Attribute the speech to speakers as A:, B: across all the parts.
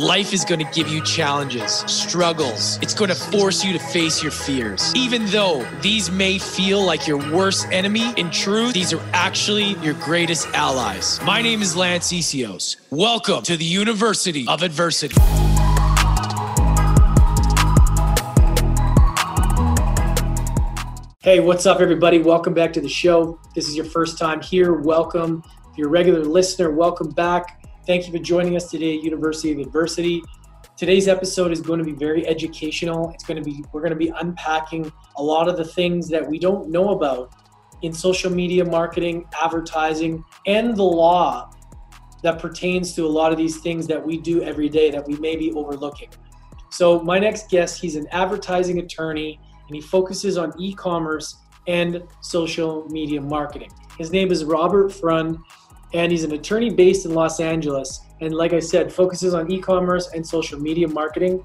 A: Life is going to give you challenges, struggles. It's going to force you to face your fears. Even though these may feel like your worst enemy, in truth, these are actually your greatest allies. My name is Lance Essihos. Welcome to the University of Adversity.
B: Hey, what's up, everybody? Welcome back to the show. This is your first time here. Welcome. If you're a regular listener, welcome back. Thank you for joining us today at University of Adversity. Today's episode is going to be very educational. It's going to be we're going to be unpacking a lot of the things that we don't know about in social media marketing, advertising, and the law that pertains to a lot of these things that we do every day that we may be overlooking. So, my next guest, he's an advertising attorney and he focuses on e commerce and social media marketing. His name is Robert Freund and he's an attorney based in Los Angeles. And like I said, focuses on e commerce and social media marketing.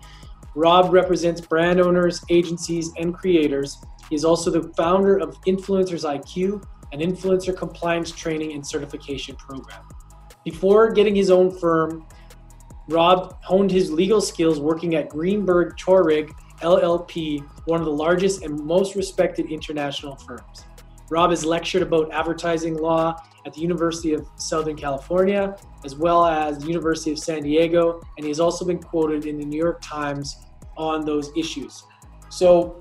B: Rob represents brand owners, agencies, and creators. He's also the founder of Influencers IQ, an influencer compliance training and certification program. Before getting his own firm, Rob honed his legal skills working at Greenberg Traurig LLP, one of the largest and most respected international firms. Rob has lectured about advertising law at the University of Southern California, as well as the University of San Diego, and he has also been quoted in the New York Times on those issues. So,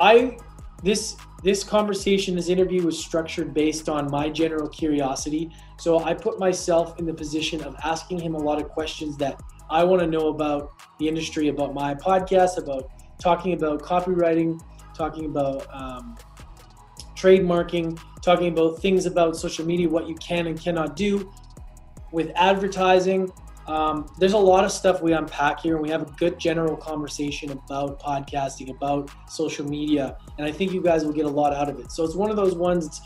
B: I this this conversation, this interview was structured based on my general curiosity. So I put myself in the position of asking him a lot of questions that I want to know about the industry, about my podcast, about talking about copywriting, talking about um, trademarking, talking about things about social media, what you can and cannot do with advertising. Um, there's a lot of stuff we unpack here, and we have a good general conversation about podcasting, about social media, and I think you guys will get a lot out of it. So it's one of those ones. It's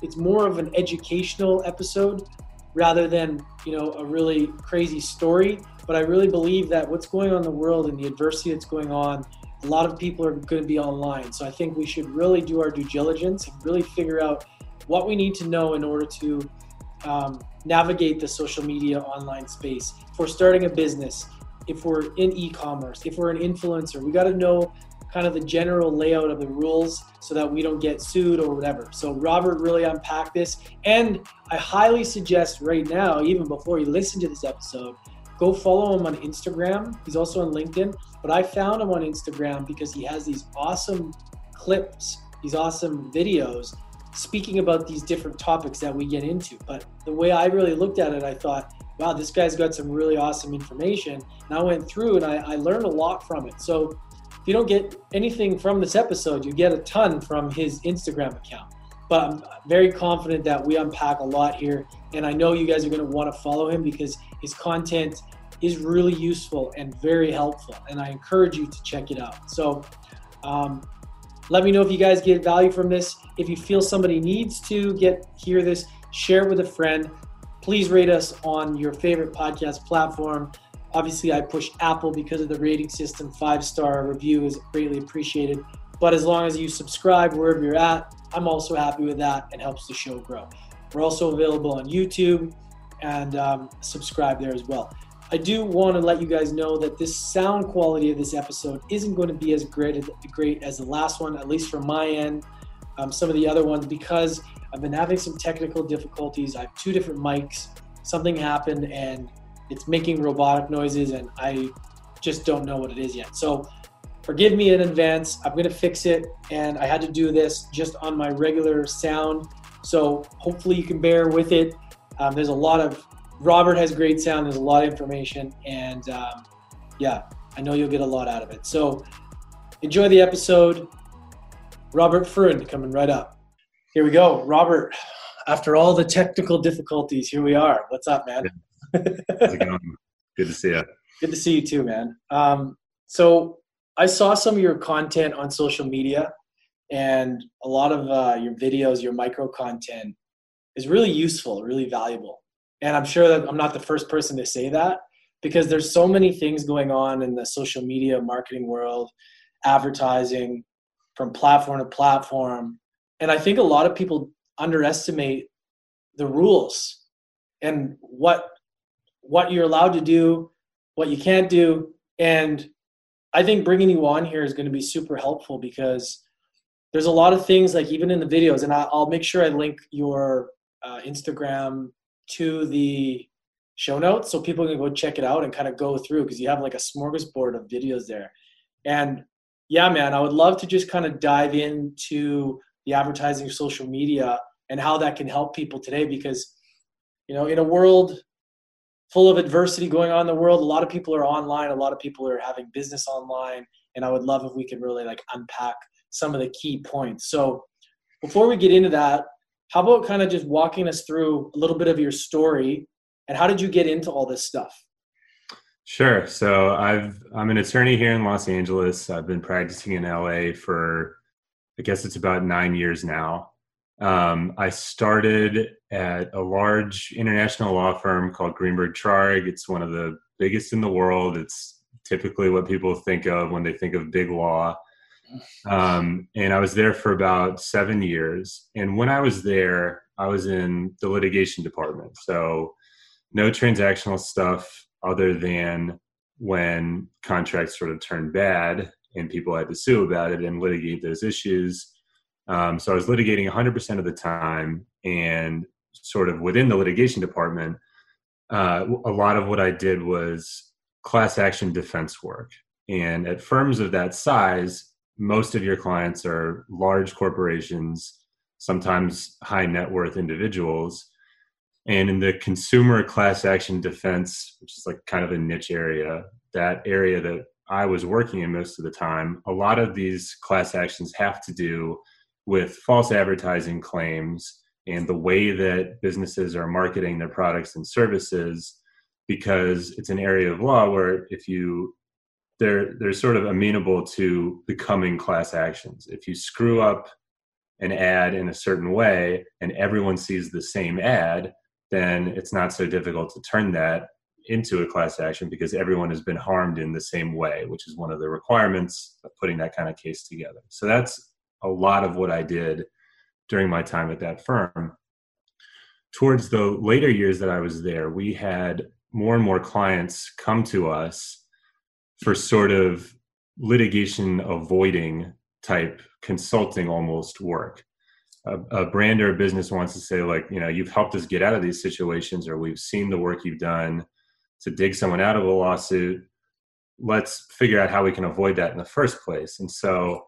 B: it's more of an educational episode rather than you know a really crazy story. But I really believe that what's going on in the world and the adversity that's going on a lot of people are going to be online. So I think we should really do our due diligence and really figure out what we need to know in order to um, navigate the social media online space. If we're starting a business, if we're in e-commerce, if we're an influencer, we got to know kind of the general layout of the rules so that we don't get sued or whatever. So Robert really unpacked this, and I highly suggest right now, even before you listen to this episode, go follow him on Instagram. He's also on LinkedIn, but I found him on Instagram because he has these awesome clips, these awesome videos speaking about these different topics that we get into. But the way I really looked at it, I thought, wow, this guy's got some really awesome information. And I went through and I, I learned a lot from it. So if you don't get anything from this episode, you get a ton from his Instagram account. But I'm very confident that we unpack a lot here. And I know you guys are going to want to follow him because his content is really useful and very helpful. And I encourage you to check it out. So um, let me know if you guys get value from this. If you feel somebody needs to get hear this, share it with a friend. Please rate us on your favorite podcast platform. Obviously, I push Apple because of the rating system. Five star review is greatly appreciated. But as long as you subscribe wherever you're at, I'm also happy with that and helps the show grow. We're also available on YouTube and um, subscribe there as well. I do want to let you guys know that this sound quality of this episode isn't going to be as great as, great as the last one, at least from my end. Um, some of the other ones because I've been having some technical difficulties. I have two different mics. Something happened and it's making robotic noises, and I just don't know what it is yet. So forgive me in advance. I'm going to fix it, and I had to do this just on my regular sound. So hopefully you can bear with it. Um, there's a lot of Robert has great sound. There's a lot of information, and um, yeah, I know you'll get a lot out of it. So enjoy the episode. Robert Freund coming right up. Here we go, Robert. After all the technical difficulties, here we are. What's up, man?
C: How's it going? Good to see you.
B: Good to see you too, man. Um, so I saw some of your content on social media, and a lot of uh, your videos, your micro content, is really useful, really valuable. And I'm sure that I'm not the first person to say that because there's so many things going on in the social media marketing world, advertising from platform to platform. And I think a lot of people underestimate the rules and what what you're allowed to do, what you can't do. And I think bringing you on here is going to be super helpful because there's a lot of things like even in the videos, and I'll make sure I link your uh, Instagram to the show notes so people can go check it out and kind of go through because you have like a smorgasbord of videos there. And yeah, man, I would love to just kind of dive into the advertising social media and how that can help people today because you know in a world full of adversity going on in the world a lot of people are online a lot of people are having business online and i would love if we could really like unpack some of the key points so before we get into that how about kind of just walking us through a little bit of your story and how did you get into all this stuff
C: sure so i've i'm an attorney here in los angeles i've been practicing in la for i guess it's about nine years now um, I started at a large international law firm called Greenberg Traurig. It's one of the biggest in the world. It's typically what people think of when they think of big law. Um, and I was there for about seven years. And when I was there, I was in the litigation department. So no transactional stuff other than when contracts sort of turned bad and people had to sue about it and litigate those issues um, so I was litigating 100% of the time, and sort of within the litigation department, uh, a lot of what I did was class action defense work. And at firms of that size, most of your clients are large corporations, sometimes high net worth individuals. And in the consumer class action defense, which is like kind of a niche area, that area that I was working in most of the time, a lot of these class actions have to do with false advertising claims and the way that businesses are marketing their products and services because it's an area of law where if you they're they're sort of amenable to becoming class actions if you screw up an ad in a certain way and everyone sees the same ad then it's not so difficult to turn that into a class action because everyone has been harmed in the same way which is one of the requirements of putting that kind of case together so that's a lot of what I did during my time at that firm. Towards the later years that I was there, we had more and more clients come to us for sort of litigation avoiding type consulting almost work. A, a, brand or a business wants to say, like, you know, you've helped us get out of these situations, or we've seen the work you've done to dig someone out of a lawsuit. Let's figure out how we can avoid that in the first place. And so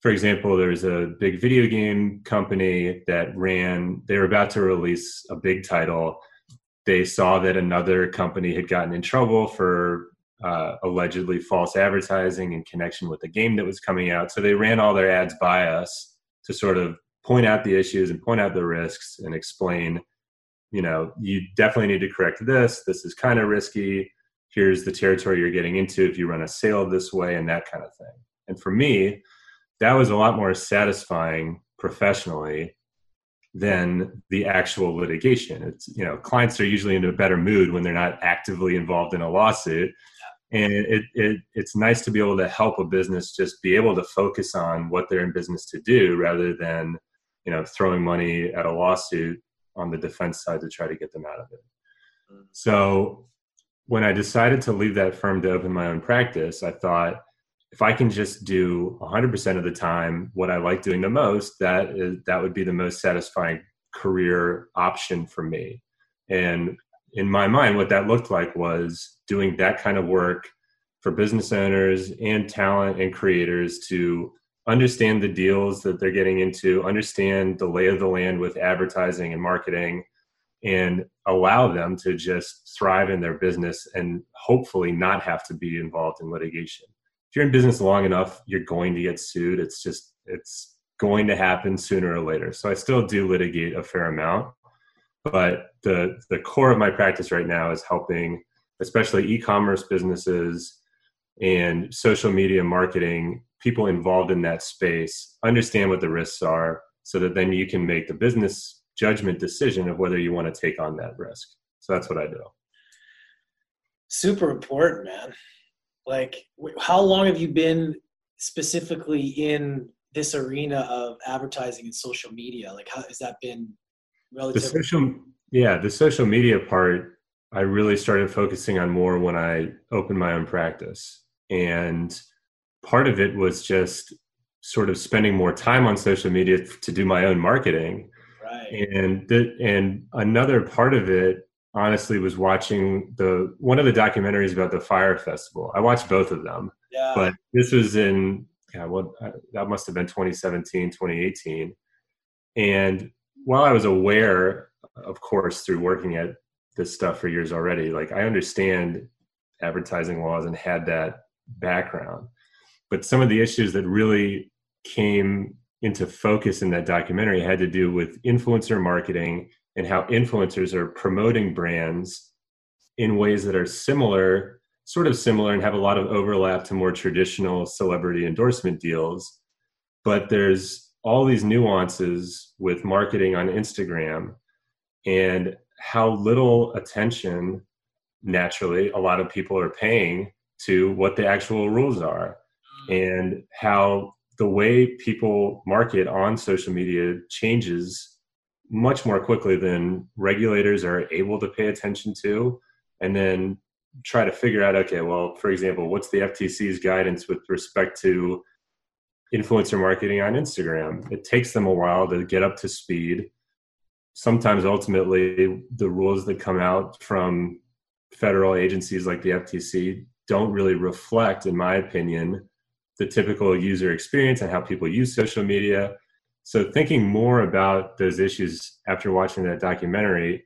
C: for example, there's a big video game company that ran, they were about to release a big title. They saw that another company had gotten in trouble for uh, allegedly false advertising in connection with the game that was coming out. So they ran all their ads by us to sort of point out the issues and point out the risks and explain, you know, you definitely need to correct this. This is kind of risky. Here's the territory you're getting into if you run a sale this way and that kind of thing. And for me, that was a lot more satisfying professionally than the actual litigation. It's you know clients are usually in a better mood when they're not actively involved in a lawsuit, and it, it it's nice to be able to help a business just be able to focus on what they're in business to do rather than you know throwing money at a lawsuit on the defense side to try to get them out of it. So when I decided to leave that firm to open my own practice, I thought if I can just do 100% of the time what I like doing the most, that is that would be the most satisfying career option for me. And in my mind, what that looked like was doing that kind of work for business owners and talent and creators to understand the deals that they're getting into, understand the lay of the land with advertising and marketing, and allow them to just thrive in their business and hopefully not have to be involved in litigation if you're in business long enough, you're going to get sued. It's just it's going to happen sooner or later. So I still do litigate a fair amount, but the the core of my practice right now is helping especially e-commerce businesses and social media marketing people involved in that space understand what the risks are so that then you can make the business judgment decision of whether you want to take on that risk. So that's what I do.
B: Super important, man. Like, how long have you been specifically in this arena of advertising and social media? Like, how has that been relatively?
C: The social, yeah, the social media part I really started focusing on more when I opened my own practice. And part of it was just sort of spending more time on social media to do my own marketing. Right. And th- and another part of it honestly was watching the one of the documentaries about the Fyre Festival. I watched both of them. Yeah. But this was in yeah, well that must have been 2017, 2018. And while I was aware of course through working at this stuff for years already, like I understand advertising laws and had that background. But some of the issues that really came into focus in that documentary had to do with influencer marketing and how influencers are promoting brands in ways that are similar, sort of similar, and have a lot of overlap to more traditional celebrity endorsement deals. But there's all these nuances with marketing on Instagram and how little attention naturally a lot of people are paying to what the actual rules are mm. and how the way people market on social media changes much more quickly than regulators are able to pay attention to and then try to figure out okay well for example what's the ftc's guidance with respect to influencer marketing on instagram? It takes them a while to get up to speed sometimes ultimately the rules that come out from federal agencies like the ftc don't really reflect in my opinion the typical user experience and how people use social media. So thinking more about those issues after watching that documentary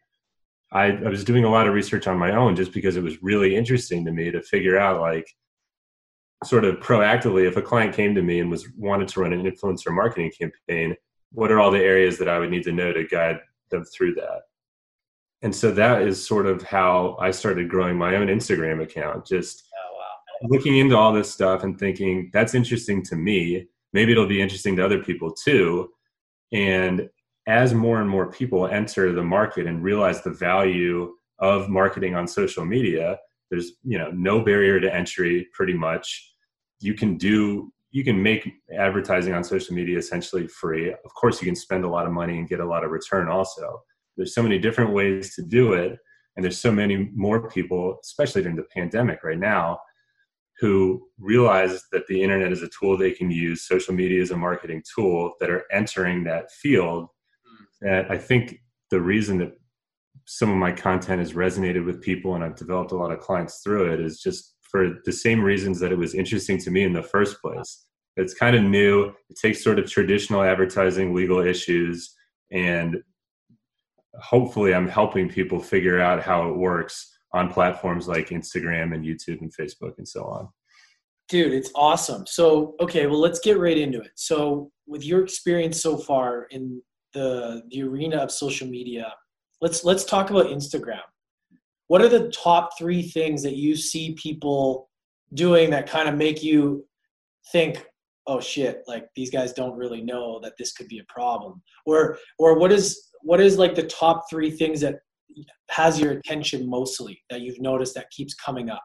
C: I, I, was doing a lot of research on my own just because it was really interesting to me to figure out like sort of proactively if a client came to me and was wanted to run an influencer marketing campaign what are all the areas that i would need to know to guide them through that and so that is sort of how i started growing my own instagram account just oh, wow. looking into all this stuff and thinking that's interesting to me maybe it'll be interesting to other people too. And as more and more people enter the market and realize the value of marketing on social media, there's you know no barrier to entry pretty much. You can do you can make advertising on social media essentially free. Of course, you can spend a lot of money and get a lot of return also. There's so many different ways to do it. And there's so many more people, especially during the pandemic right now, who realize that the internet is a tool they can use, social media is a marketing tool that are entering that field. And I think the reason that some of my content has resonated with people and I've developed a lot of clients through it is just for the same reasons that it was interesting to me in the first place. It's kind of new. It takes sort of traditional advertising legal issues and hopefully I'm helping people figure out how it works on platforms like Instagram and YouTube and Facebook and so on.
B: Dude, it's awesome. So, okay, well, let's get right into it. So, with your experience so far in the the arena of social media, let's let's talk about Instagram. What are the top 3 things that you see people doing that kind of make you think, "Oh shit, like these guys don't really know that this could be a problem." Or or what is what is like the top 3 things that has your attention mostly that you've noticed that keeps coming up?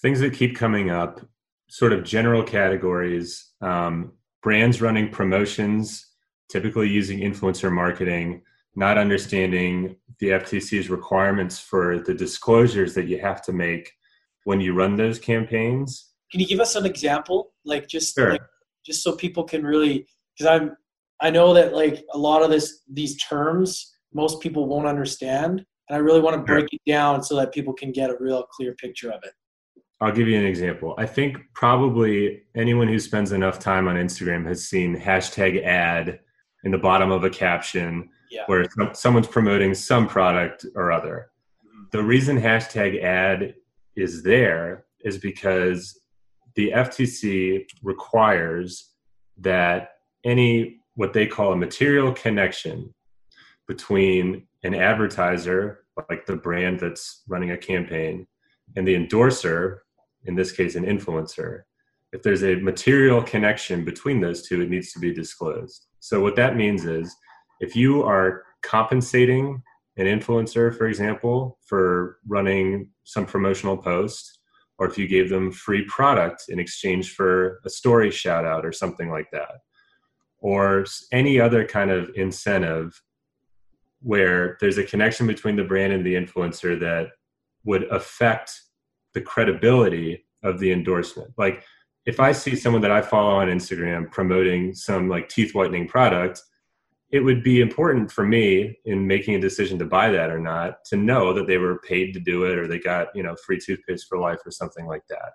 C: Things that keep coming up, sort of general categories, um, brands running promotions, typically using influencer marketing, not understanding the FTC's requirements for the disclosures that you have to make when you run those campaigns.
B: Can you give us an example, like just sure. like, just so people can really? Because I'm I know that like a lot of this these terms most people won't understand. And I really want to break it down so that people can get a real clear picture of it.
C: I'll give you an example. I think probably anyone who spends enough time on Instagram has seen hashtag ad in the bottom of a caption yeah. where someone's promoting some product or other. Mm-hmm. The reason hashtag ad is there is because the FTC requires that any what they call a material connection between an advertiser, like the brand that's running a campaign, and the endorser, in this case, an influencer. If there's a material connection between those two, it needs to be disclosed. So, what that means is if you are compensating an influencer, for example, for running some promotional post, or if you gave them free product in exchange for a story shout out or something like that, or any other kind of incentive where there's a connection between the brand and the influencer that would affect the credibility of the endorsement. Like if I see someone that I follow on Instagram promoting some like teeth whitening product, it would be important for me in making a decision to buy that or not to know that they were paid to do it or they got, you know, free toothpaste for life or something like that.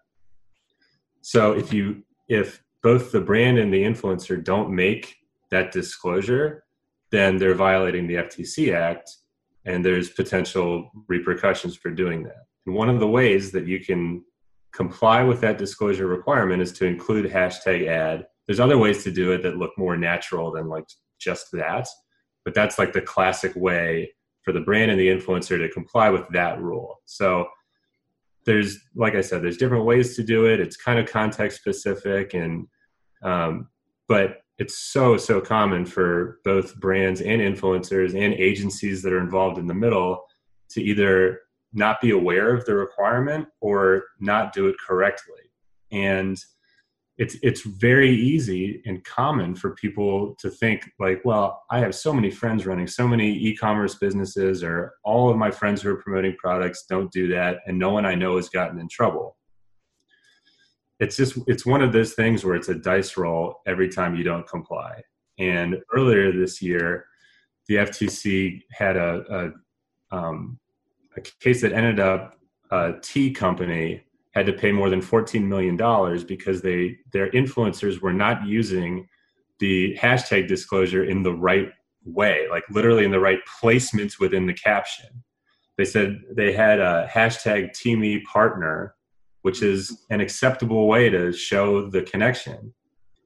C: So if you if both the brand and the influencer don't make that disclosure, then they're violating the FTC Act and there's potential repercussions for doing that. And one of the ways that you can comply with that disclosure requirement is to include hashtag ad. There's other ways to do it that look more natural than like just that, but that's like the classic way for the brand and the influencer to comply with that rule. So there's like I said, there's different ways to do it. It's kind of context specific and um, but it's so so common for both brands and influencers and agencies that are involved in the middle to either not be aware of the requirement or not do it correctly and it's it's very easy and common for people to think like well i have so many friends running so many e-commerce businesses or all of my friends who are promoting products don't do that and no one i know has gotten in trouble. It's just it's one of those things where it's a dice roll every time you don't comply. And earlier this year the ftc had a, a um, a case that ended up a tea company had to pay more than 14 million dollars because they their influencers were not using the hashtag disclosure in the right way like literally in the right placements within the caption they said they had a hashtag Teami partner which is an acceptable way to show the connection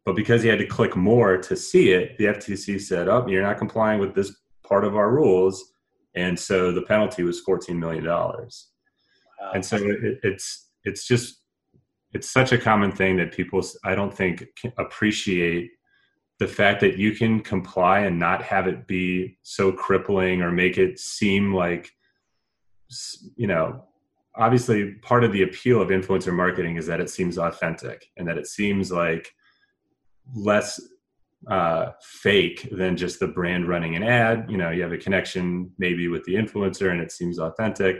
C: but because he had to click more to see it the ftc said oh you're not complying with this part of our rules and so the penalty was fourteen million dollars. Wow. And so it, it's it's just it's such a common thing that people I don't think appreciate the fact that you can comply and not have it be so crippling or make it seem like you know obviously part of the appeal of influencer marketing is that it seems authentic and that it seems like less uh, fake than just the brand running an ad. You know, you have a connection maybe with the influencer and it seems authentic.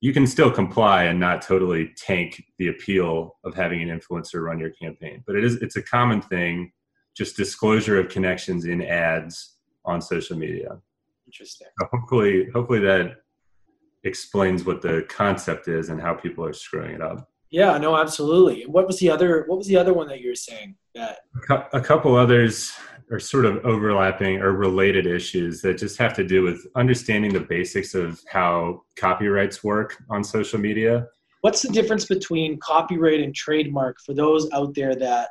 C: You can still comply and not totally tank the appeal of having an influencer run your campaign. But it is it's a common thing, just disclosure of connections in ads on social media.
B: Interesting.
C: So hopefully, hopefully that explains what the concept is and how people are screwing it up.
B: Yeah, no, absolutely. What was the other? What was the other one that you were saying? That
C: a couple others are sort of overlapping or related issues that just have to do with understanding the basics of how copyrights work on social media.
B: What's the difference between copyright and trademark for those out there that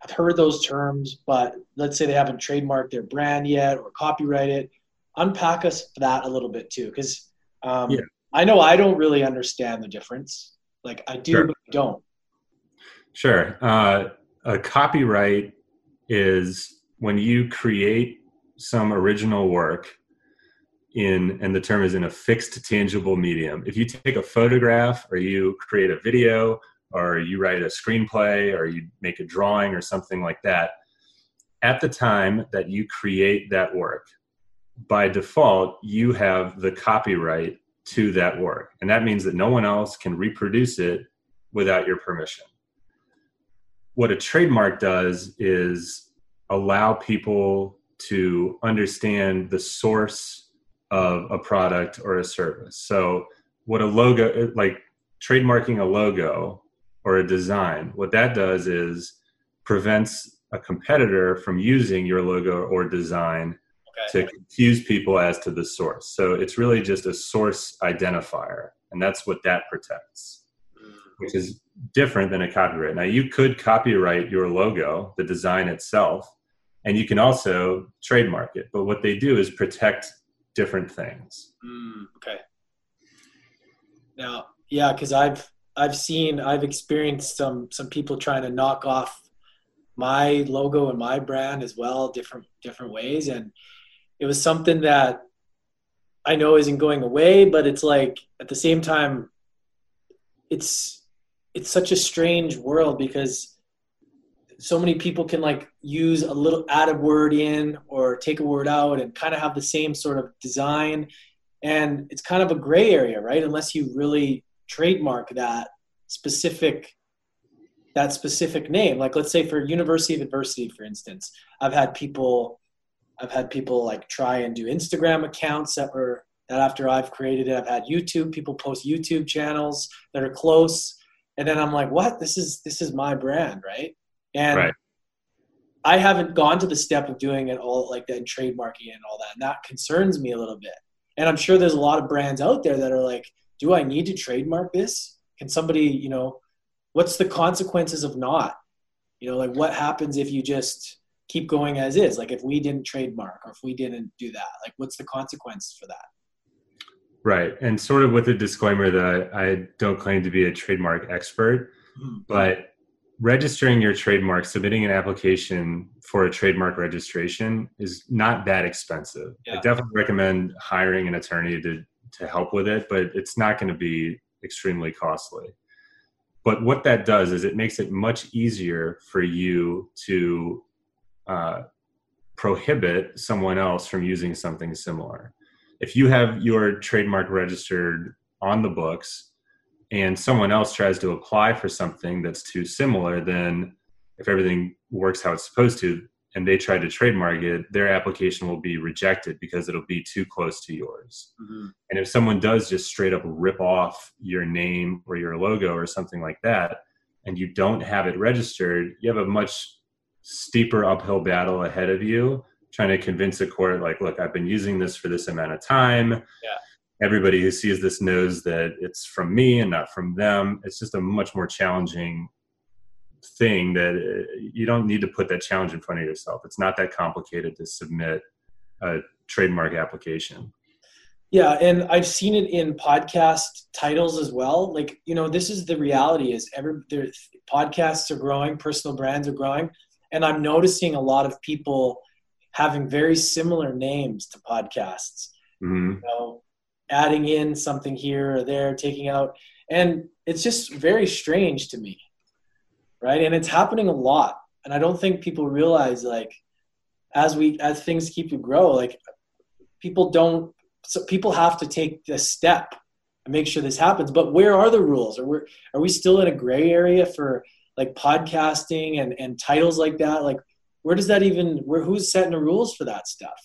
B: have heard those terms, but let's say they haven't trademarked their brand yet or copyrighted? Unpack us that a little bit too, because um, yeah. I know I don't really understand the difference. Like I do, sure. but I don't.
C: Sure. Uh, a copyright is when you create some original work in, and the term is in a fixed tangible medium. If you take a photograph or you create a video or you write a screenplay or you make a drawing or something like that, at the time that you create that work, by default, you have the copyright to that work. And that means that no one else can reproduce it without your permission. What a trademark does is allow people to understand the source of a product or a service. So, what a logo, like trademarking a logo or a design, what that does is prevents a competitor from using your logo or design okay. to confuse people as to the source. So it's really just a source identifier, and that's what that protects, mm. which is different than a copyright. Now, you could copyright your logo, the design itself, and you can also trademark it. But what they do is protect different things.
B: Mm, okay. Now, yeah, because I've I've seen I've experienced some some people trying to knock off my logo and my brand as well, different different ways, and it was something that I know isn't going away, but it's like at the same time, it's it's such a strange world because so many people can like use a little add a word in or take a word out and kind of have the same sort of design and it's kind of a gray area, right? Unless you really trademark that specific that specific name. Like let's say for University of Adversity, for instance, I've had people I've had people like try and do Instagram accounts that were that after I've created it, I've had YouTube people post YouTube channels that are close, and then I'm like, what? This is this is my brand, right? And right. I haven't gone to the step of doing it all like that and trademarking and all that, and that concerns me a little bit. And I'm sure there's a lot of brands out there that are like, do I need to trademark this? Can somebody, you know, what's the consequences of not? You know, like what happens if you just keep going as is? Like if we didn't trademark or if we didn't do that, like what's the consequence for that?
C: Right. And sort of with a disclaimer that I don't claim to be a trademark expert, mm-hmm. but registering your trademark, submitting an application for a trademark registration is not that expensive. Yeah. I definitely recommend hiring an attorney to to help with it, but it's not going to be extremely costly. But what that does is it makes it much easier for you to uh, prohibit someone else from using something similar. If you have your trademark registered on the books and someone else tries to apply for something that's too similar, then if everything works how it's supposed to, and they try to trademark it, their application will be rejected because it'll be too close to yours. Mm-hmm. And if someone does just straight up rip off your name or your logo or something like that, and you don't have it registered, you have a much steeper uphill battle ahead of you trying to convince a court, like, look, I've been using this for this amount of time.
B: Yeah.
C: Everybody who sees this knows that it's from me and not from them. It's just a much more challenging thing that uh, you don't need to put that challenge in front of yourself. It's not that complicated to submit a trademark application.
B: Yeah, and I've seen it in podcast titles as well. Like, you know, this is the reality is every their podcasts are growing, personal brands are growing, and I'm noticing a lot of people having very similar names to podcasts. Mm-hmm. You know, adding in something here or there, taking out and it's just very strange to me right? And it's happening a lot. And I don't think people realize like as we as things keep to grow, like people don't so people have to take this step and make sure this happens. But where are the rules? Are we are we still in a gray area for like podcasting and, and titles like that? Like where does that even where who's setting the rules for that stuff?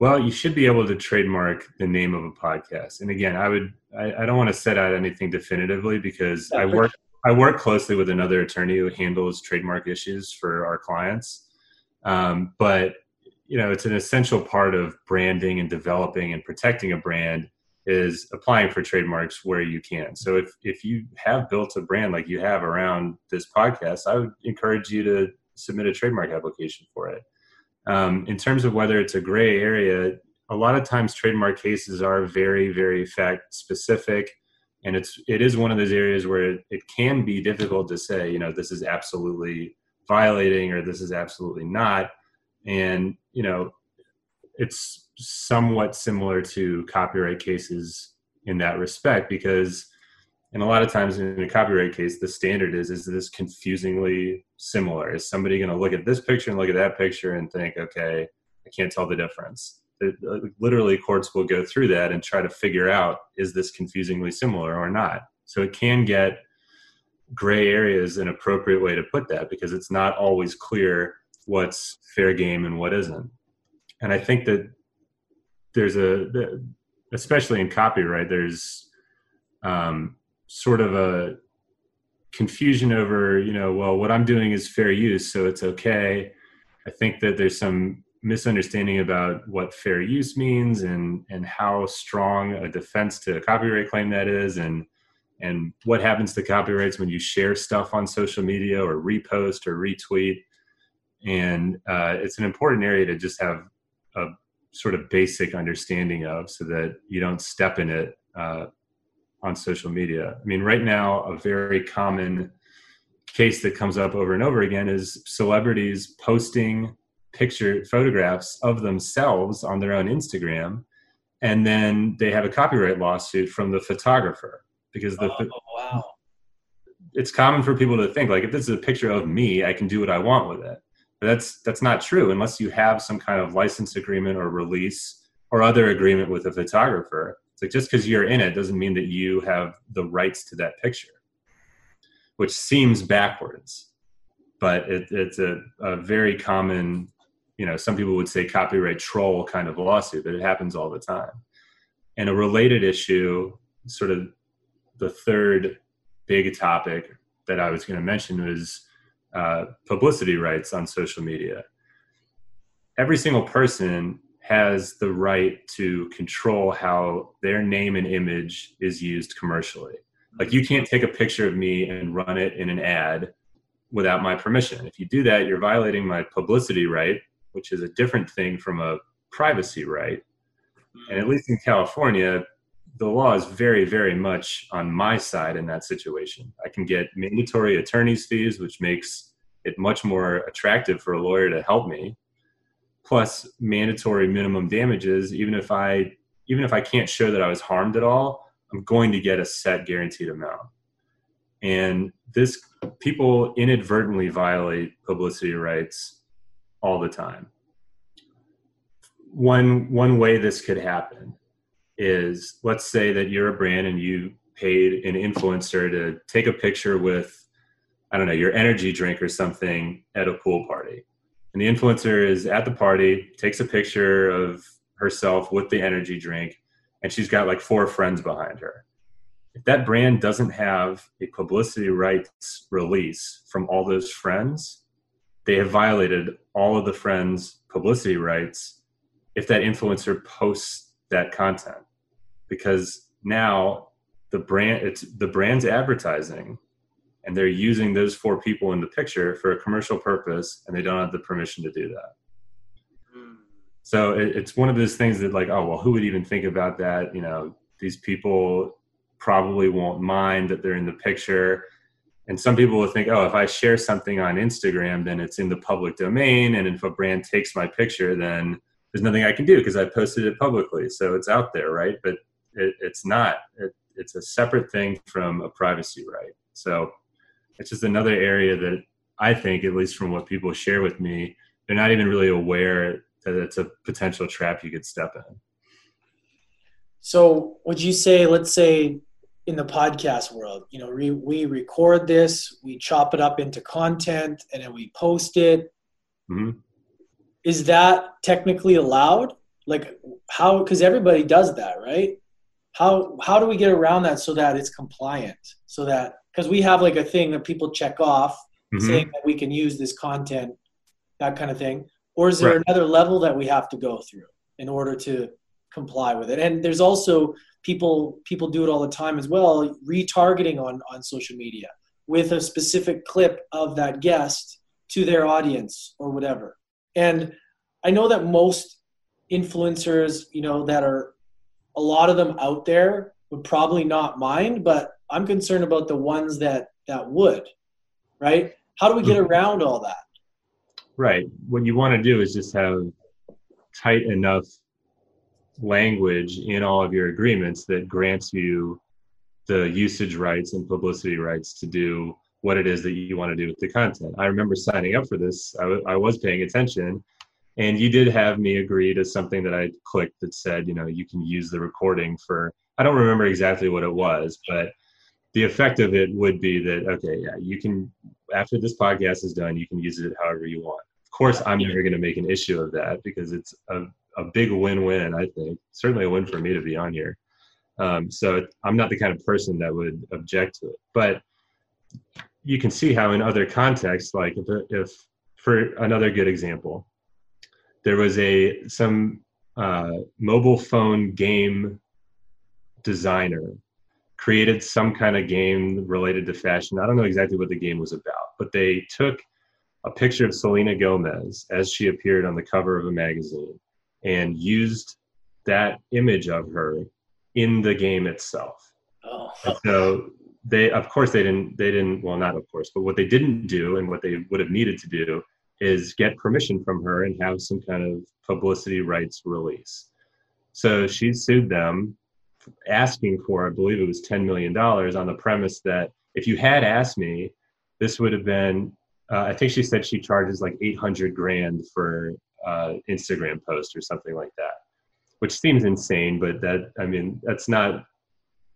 C: Well, you should be able to trademark the name of a podcast. And again, I would I, I don't want to set out anything definitively because yeah, I work I work closely with another attorney who handles trademark issues for our clients. Um, but you know, it's an essential part of branding and developing and protecting a brand is applying for trademarks where you can. So if if you have built a brand like you have around this podcast, I would encourage you to submit a trademark application for it. Um, in terms of whether it's a gray area, a lot of times trademark cases are very very fact specific. And it's it is one of those areas where it, it can be difficult to say you know this is absolutely violating or this is absolutely not. And you know it's somewhat similar to copyright cases in that respect because and a lot of times in a copyright case the standard is is this confusingly similar? Is somebody going to look at this picture and look at that picture and think okay i can't tell the difference. Literally courts will go through that and try to figure out is this confusingly similar or not? So it can get gray areas an appropriate way to put that because it's not always clear what's fair game and what isn't. And i think that there's a especially in copyright there's um, sort of a confusion over you know well what i'm doing is fair use so it's okay. I think that there's some misunderstanding about what fair use means and and how strong a defense to a copyright claim that is and and what happens to copyrights when you share stuff on social media or repost or retweet. And uh, it's an important area to just have a sort of basic understanding of so that you don't step in it uh, on social media i mean right now a very common case that comes up over and over again is celebrities posting picture photographs of themselves on their own Instagram, and then they have a copyright lawsuit from the photographer because the
B: oh, wow.
C: It's common for people to think like if this is a picture of me, I can do what I want with it. But that's that's not true unless you have some kind of license agreement or release or other agreement with a photographer. Like just because you're in it doesn't mean that you have the rights to that picture, which seems backwards, but it, it's a, a very common, you know, some people would say copyright troll kind of lawsuit, but it happens all the time. And a related issue, sort of the third big topic that I was going to mention was uh, publicity rights on social media. Every single person has the right to control how their name and image is used commercially. Like you can't take a picture of me and run it in an ad without my permission. If you do that, you're violating my publicity right, which is a different thing from a privacy right. And at least in California, the law is very, very much on my side in that situation. I can get mandatory attorney's fees, which makes it much more attractive for a lawyer to help me plus mandatory minimum damages even if i even if i can't show that i was harmed at all i'm going to get a set guaranteed amount. And this people inadvertently violate publicity rights all the time. One one way this could happen is let's say that you're a brand and you paid an influencer to take a picture with i don't know your energy drink or something at a pool party and the influencer is at the party, takes a picture of herself with the energy drink, and she's got like four friends behind her. If that brand doesn't have a publicity rights release from all those friends, they have violated all of the friends' publicity rights if that influencer posts that content. Because now the brand it's the brand's advertising and they're using those four people in the picture for a commercial purpose and they don't have the permission to do that. So it, it's one of those things that like oh well who would even think about that? You know these people probably won't mind that they're in the picture. And some people will think oh if i share something on instagram then it's in the public domain and if a brand takes my picture then there's nothing i can do because i posted it publicly. So it's out there right? But it, it's not it, it's a separate thing from a privacy right. So it's just another area that I think, at least from what people share with me, they're not even really aware that it's a potential trap you could step in.
B: So, would you say, let's say, in the podcast world, you know, we, we record this, we chop it up into content, and then we post it. Mm-hmm. Is that technically allowed? Like, how? Because everybody does that, right? How how do we get around that so that it's compliant? So that because we have like a thing that people check off mm-hmm. saying that we can use this content, that kind of thing. Or is there right. another level that we have to go through in order to comply with it? And there's also people people do it all the time as well, retargeting on on social media with a specific clip of that guest to their audience or whatever. And I know that most influencers, you know, that are a lot of them out there would probably not mind, but I'm concerned about the ones that that would, right? How do we get mm-hmm. around all that?
C: Right. What you want to do is just have tight enough language in all of your agreements that grants you the usage rights and publicity rights to do what it is that you want to do with the content. I remember signing up for this. I, w- I was paying attention, and you did have me agree to something that I clicked that said, you know, you can use the recording for. I don't remember exactly what it was, but the effect of it would be that okay yeah you can after this podcast is done you can use it however you want. Of course i'm never going to make an issue of that because it's a, a big win-win i think. Certainly a win for me to be on here. Um, so i'm not the kind of person that would object to it. But you can see how in other contexts like if, if for another good example there was a some uh, mobile phone game designer created some kind of game related to fashion. I don't know exactly what the game was about, but they took a picture of Selena Gomez as she appeared on the cover of a magazine and used that image of her in the game itself. Oh. so they of course they didn't they didn't well not of course but what they didn't do and what they would have needed to do is get permission from her and have some kind of publicity rights release so she sued them asking for, I believe it was $10 million on the premise that if you had asked me, this would have been, uh, I think she said she charges like 800 grand for uh, Instagram post or something like that. which seems insane, but that I mean that's not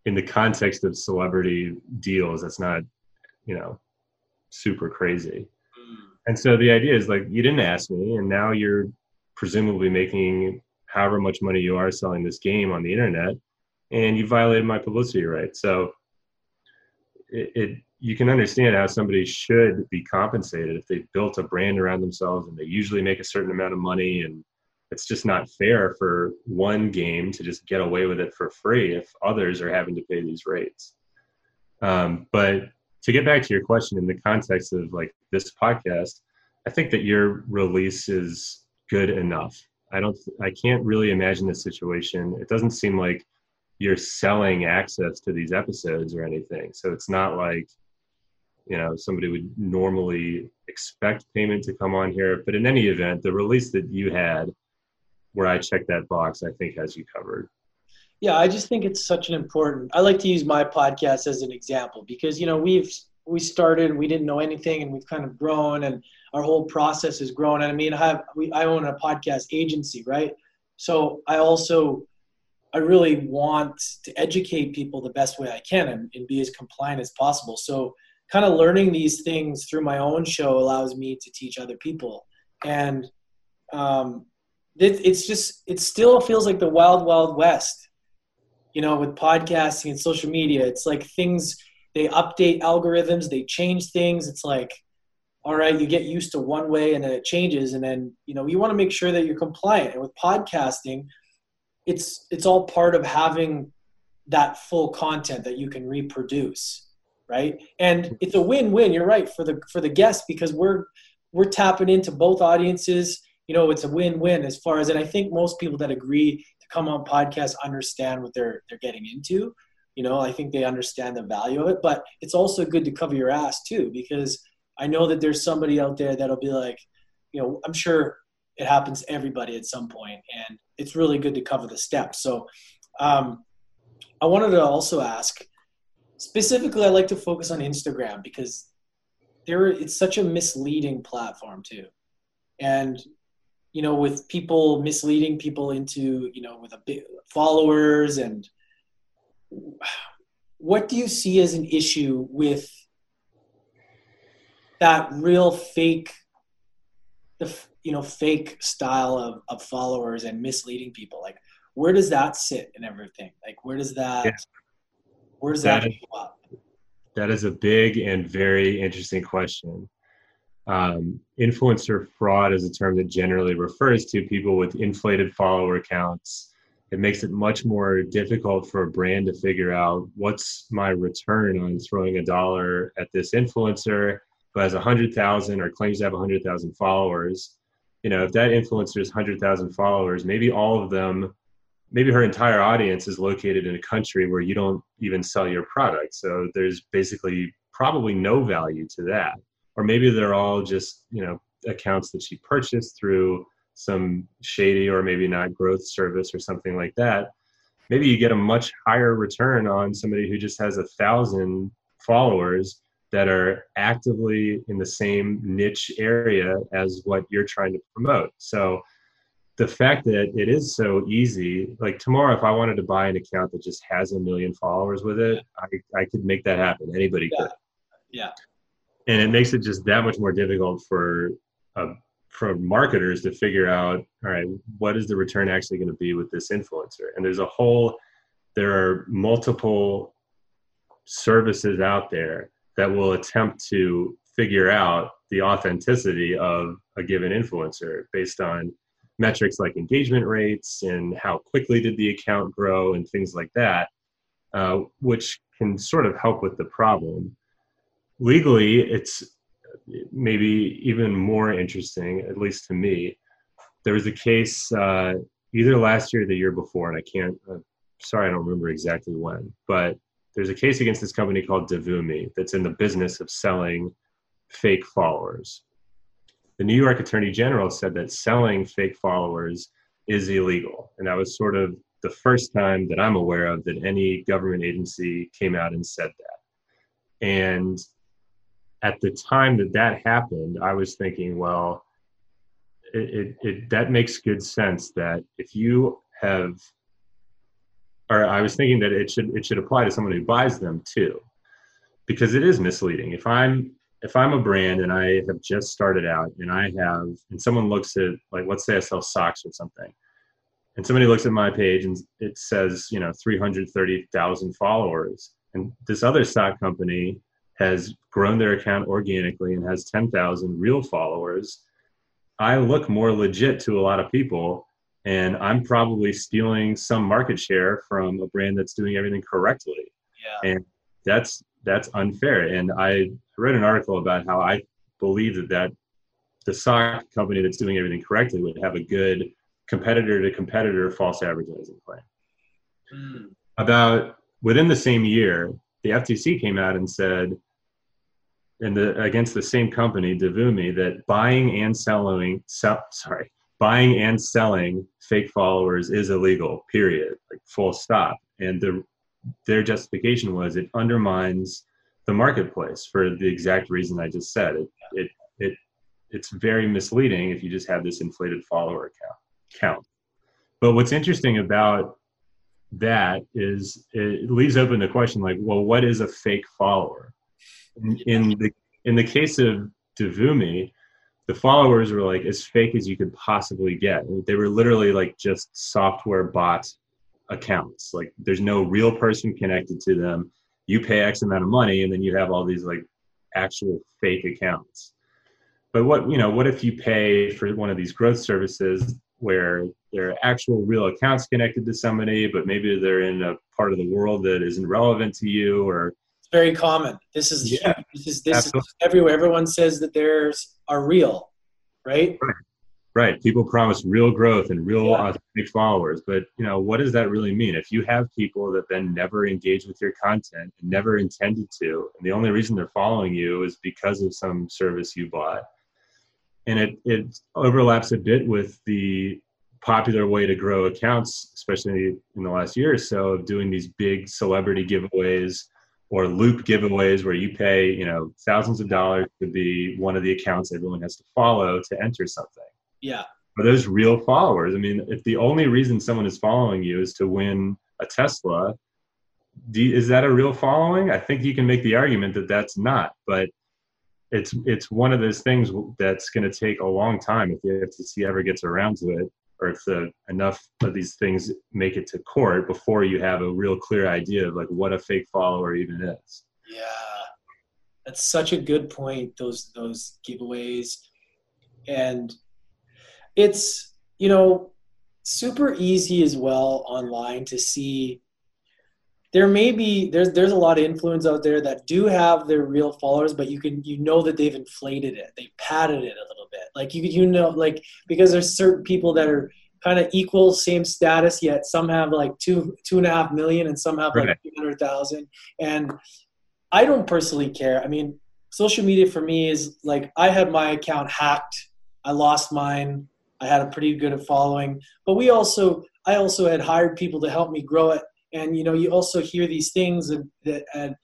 C: in the context of celebrity deals. That's not you know super crazy. Mm. And so the idea is like you didn't ask me, and now you're presumably making however much money you are selling this game on the internet, and you violated my publicity right. So it, it you can understand how somebody should be compensated if they've built a brand around themselves and they usually make a certain amount of money and it's just not fair for one game to just get away with it for free if others are having to pay these rates. Um, but to get back to your question in the context of like this podcast i think that your release is good enough. I don't i can't really imagine a situation. It doesn't seem like you're selling access to these episodes or anything. So it's not like you know somebody would normally expect payment to come on here. But in any event the release that you had where i checked that box i think has you covered.
B: Yeah i just think it's such an important i like to use my podcast as an example because you know we've we started we didn't know anything and we've kind of grown and our whole process has grown. And i mean i have we, i own a podcast agency right? So i also i really want to educate people the best way i can and, and be as compliant as possible. So kind of learning these things through my own show allows me to teach other people. And um, it, it's just it still feels like the wild wild west you know with podcasting and social media. It's like things they update algorithms they change things. It's like all right you get used to one way and then it changes. And then you know you want to make sure that you're compliant. And with podcasting it's it's all part of having that full content that you can reproduce right? And it's a win-win. You're right for the for the guests because we're we're tapping into both audiences. You know, it's a win-win as far as, and I think most people that agree to come on podcasts understand what they're they're getting into. You know, I think they understand the value of it, but it's also good to cover your ass too because I know that there's somebody out there that'll be like, you know, I'm sure it happens to everybody at some point, and it's really good to cover the steps. So, um, I wanted to also ask specifically i like to focus on instagram because there it's such a misleading platform too and you know with people misleading people into you know with a big followers and what do you see as an issue with that real fake the you know fake style of, of followers and misleading people like where does that sit in everything like where does that yeah. Where does that, that show up?
C: That is a big and very interesting question. Um, influencer fraud is a term that generally refers to people with inflated follower counts. It makes it much more difficult for a brand to figure out what's my return on throwing a dollar at this influencer who has 100,000 or claims to have 100,000 followers. You know, if that influencer has 100,000 followers, maybe all of them maybe her entire audience is located in a country where you don't even sell your product. So there's basically probably no value to that. Or maybe they're all just, you know, accounts that she purchased through some shady or maybe not growth service or something like that. Maybe you get a much higher return on somebody who just has a thousand followers that are actively in the same niche area as what you're trying to promote. So the fact that it is so easy like tomorrow if i wanted to buy an account that just has a million followers with it i, I could make that happen. Anybody
B: yeah.
C: could.
B: Yeah.
C: And it makes it just that much more difficult for uh, for marketers to figure out all right what is the return actually going to be with this influencer? And there's a whole there are multiple services out there that will attempt to figure out the authenticity of a given influencer based on metrics like engagement rates and how quickly did the account grow and things like that, uh, which can sort of help with the problem. Legally, it's maybe even more interesting, at least to me. There was a case uh, either last year or the year before, and I can't, uh, sorry, I don't remember exactly when, but there's a case against this company called Devumi that's in the business of selling fake followers the New York Attorney General said that selling fake followers is illegal. And that was sort of the first time that I'm aware of that any government agency came out and said that. And at the time that that happened, I was thinking, well, it, it, it, that makes good sense that if you have or I was thinking that it should it should apply to someone who buys them too. Because it is misleading. If I'm if I'm a brand and I have just started out and I have and someone looks at like let's say I sell socks or something and somebody looks at my page and it says, you know, 330,000 followers and this other sock company has grown their account organically and has 10,000 real followers, I look more legit to a lot of people. And I'm probably stealing some market share from a brand that's doing everything correctly. Yeah. And that's that's unfair. And I read an article about how I believe that, that the sock company that's doing everything correctly would have a good competitor to competitor false advertising claim. Mm. About within the same year, the FTC came out and said in the against the same company, Devumi, that buying and selling, sell, sorry, buying and selling fake followers is illegal. Period. Like full stop. And the their justification was it undermines the marketplace for the exact reason I just said. It it it it's very misleading if you just have this inflated follower count count. But what's interesting about that is it leaves open the question like, well, what is a fake follower? In, in the in the case of Devumi, the followers were like as fake as you could possibly get. They were literally like just software bot accounts. Like there's no real person connected to them. You pay X amount of money and then you have all these like actual fake accounts. But what you know, what if you pay for one of these growth services where there are actual real accounts connected to somebody, but maybe they're in a part of the world that isn't relevant to you or
B: very common. This is yeah, this is this is everywhere. Everyone says that theirs are real, right?
C: right? Right. People promise real growth and real yeah. authentic followers, but you know what does that really mean? If you have people that then never engage with your content and never intended to, and the only reason they're following you is because of some service you bought, and it it overlaps a bit with the popular way to grow accounts, especially in the last year or so, of doing these big celebrity giveaways or loop giveaways where you pay, you know, thousands of dollars to be one of the accounts everyone has to follow to enter something.
B: Yeah.
C: Are those real followers? I mean, if the only reason someone is following you is to win a Tesla, you, is that a real following? I think you can make the argument that that's not, but it's it's one of those things that's going to take a long time if the FTC ever gets around to it, or if the enough of these things make it to court before you have a real clear idea of like what a fake follower even is.
B: Yeah, that's such a good point. Those those giveaways, and it's you know super easy as well online to see there may be there's there's a lot of influence out there that do have their real followers but you can you know that they've inflated it. They padded it a little bit. Like you you know like because there's certain people that are kind of equal same status yet some have like two two and a half million and some have like 200000 and i don't personally care. I mean social media for me is like i had my account hacked. I lost mine. I had a pretty good following. But we also i also had hired people to help me grow it and you know you also hear these things and that and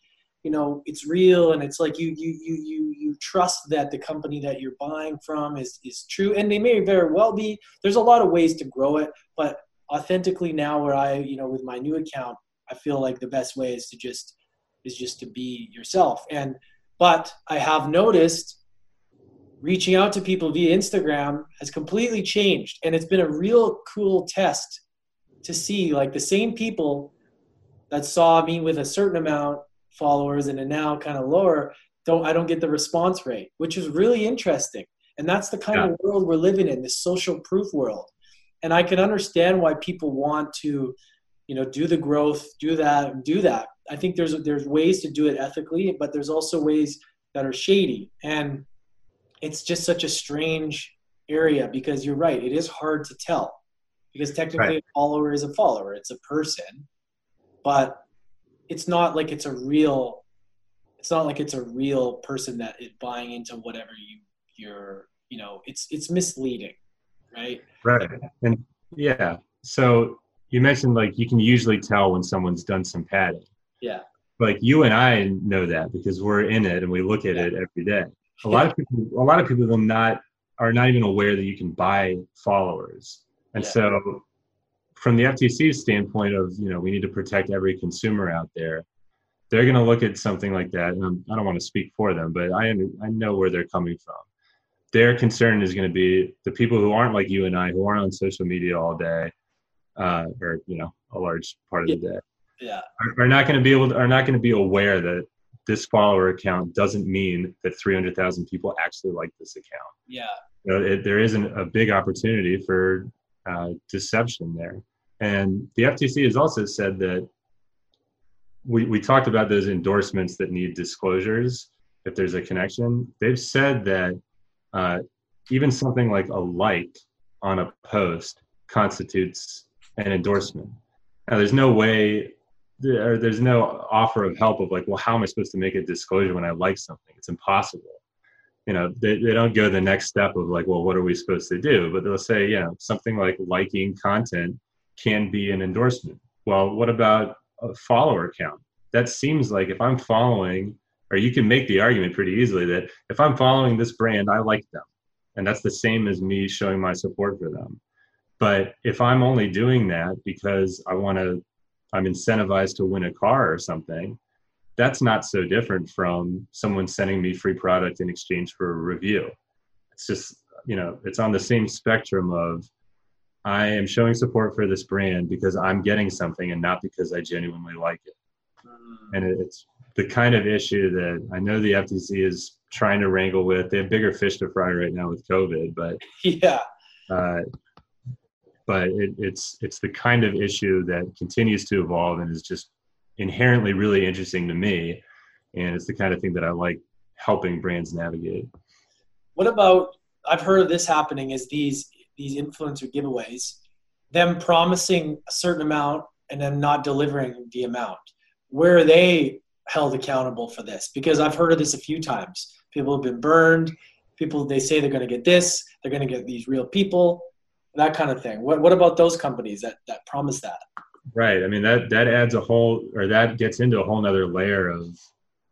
B: you know it's real and it's like you you you you you trust that the company that you're buying from is is true. And they may very well be. There's a lot of ways to grow it but authentically now where i you know with my new account i feel like the best way is to just is just to be yourself. And but i have noticed reaching out to people via instagram has completely changed. And it's been a real cool test to see like the same people that saw me with a certain amount followers and now kind of lower don't i don't get the response rate which is really interesting. And that's the kind yeah. of world we're living in this social proof world. And i can understand why people want to you know do the growth do that do that. I think there's there's ways to do it ethically but there's also ways that are shady. And it's just such a strange area because you're right it is hard to tell. Because technically right. a follower is a follower it's a person but it's not like it's a real it's not like it's a real person that is buying into whatever you you're you know it's it's misleading right?
C: Right. And yeah. So you mentioned like you can usually tell when someone's done some padding.
B: Yeah.
C: Like you and i know that because we're in it and we look at yeah. it every day. A lot of people a lot of people will not are not even aware that you can buy followers. And yeah. so from the FTC's standpoint of you know we need to protect every consumer out there, they're going to look at something like that. And I don't want to speak for them, but I I know where they're coming from. Their concern is going to be the people who aren't like you and I, who aren't on social media all day, uh, or you know a large part of the day.
B: Yeah,
C: are, are not going to be able to, are not going to be aware that this follower account doesn't mean that 300,000 people actually like this account.
B: Yeah.
C: You know, it, there isn't a big opportunity for uh, deception there. And the FTC has also said that we, we talked about those endorsements that need disclosures if there's a connection. They've said that uh, even something like a like on a post constitutes an endorsement. Now, there's no way there, there's no offer of help of like, well, how am I supposed to make a disclosure when I like something? It's impossible. You know, they, they don't go the next step of like, well, what are we supposed to do? But they'll say, yeah, something like liking content can be an endorsement. Well, what about a follower count? That seems like if I'm following, or you can make the argument pretty easily that if I'm following this brand, I like them. And that's the same as me showing my support for them. But if I'm only doing that because I want to I'm incentivized to win a car or something, that's not so different from someone sending me free product in exchange for a review. It's just, you know, it's on the same spectrum of I am showing support for this brand because I'm getting something and not because I genuinely like it. And it's the kind of issue that I know the FTC is trying to wrangle with. They have bigger fish to fry right now with COVID, but
B: yeah,
C: uh, but it, it's it's the kind of issue that continues to evolve and is just inherently really interesting to me and it's the kind of thing that i like helping brands navigate
B: what about i've heard of this happening is these these influencer giveaways them promising a certain amount and then not delivering the amount where are they held accountable for this because i've heard of this a few times people have been burned people they say they're going to get this they're going to get these real people that kind of thing. What what about those companies that that promise that?
C: Right. I mean that that adds a whole or that gets into a whole nother layer of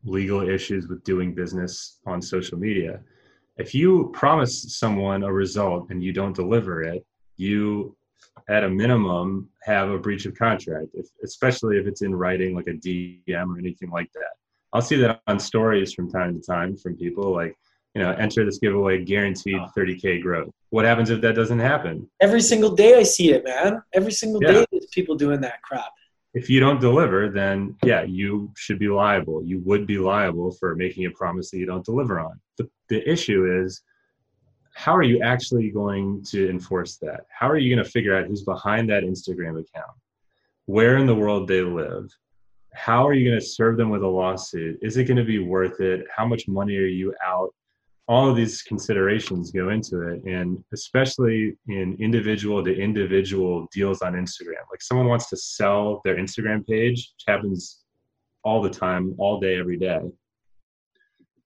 C: legal issues with doing business on social media. If you promise someone a result and you don't deliver it, you at a minimum have a breach of contract, if, especially if it's in writing like a DM or anything like that. I'll see that on stories from time to time from people like, you know, enter this giveaway guaranteed 30K growth. What happens if that doesn't happen?
B: Every single day I see it, man. Every single yeah. day there's people doing that crap.
C: If you don't deliver, then yeah, you should be liable. You would be liable for making a promise that you don't deliver on. The, the issue is, how are you actually going to enforce that? How are you going to figure out who's behind that Instagram account? Where in the world they live? How are you going to serve them with a lawsuit? Is it going to be worth it? How much money are you out all of these considerations go into it and especially in individual to individual deals on instagram. Like someone wants to sell their instagram page which happens all the time all day every day.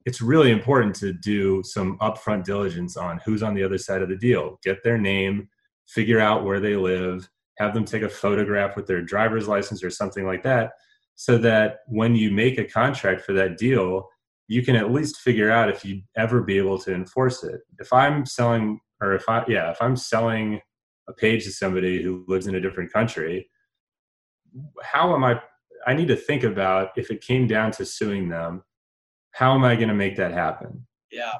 C: It's really important to do some upfront diligence on who's on the other side of the deal. Get their name figure out where they live have them take a photograph with their driver's license or something like that so that when you make a contract for that deal you can at least figure out if you'd ever be able to enforce it. If I'm selling, or if I, yeah, if I'm selling a page to somebody who lives in a different country, how am I? I need to think about if it came down to suing them, how am I going to make that happen?
B: Yeah.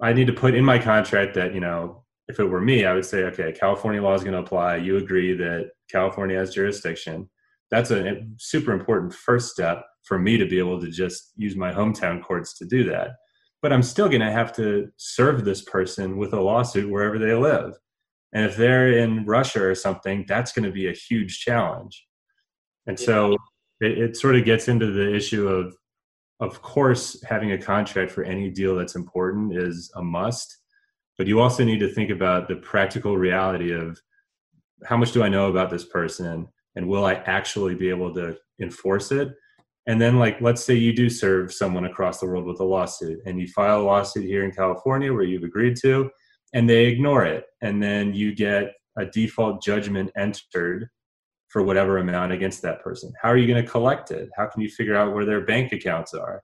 C: I need to put in my contract that, you know, if it were me, I would say, okay, California law is going to apply. You agree that California has jurisdiction. That's a super important first step for me to be able to just use my hometown courts to do that. But I'm still going to have to serve this person with a lawsuit wherever they live. And if they're in Russia or something, that's going to be a huge challenge. And so it, it sort of gets into the issue of, of course, having a contract for any deal that's important is a must. But you also need to think about the practical reality of how much do I know about this person and will I actually be able to enforce it? And then like let's say you do serve someone across the world with a lawsuit and you file a lawsuit here in california where you've agreed to and they ignore it. And then you get a default judgment entered for whatever amount against that person. How are you going to collect it? How can you figure out where their bank accounts are?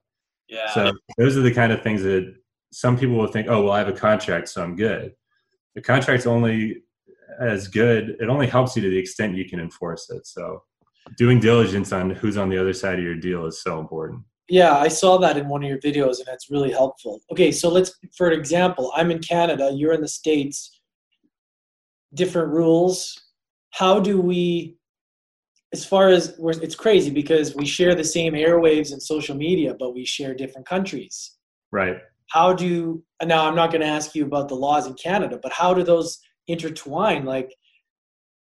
B: Yeah.
C: So those are the kind of things that some people will think oh well i have a contract so i'm good. The contract's only as good. It only helps you to the extent you can enforce it. So, doing diligence on who's on the other side of your deal is so important.
B: Yeah, I saw that in one of your videos, and that's really helpful. Okay, so let's, for example, I'm in Canada, you're in the States, different rules. How do we, as far as it's crazy because we share the same airwaves and social media, but we share different countries.
C: Right.
B: How do, now I'm not going to ask you about the laws in Canada, but how do those intertwine? Like,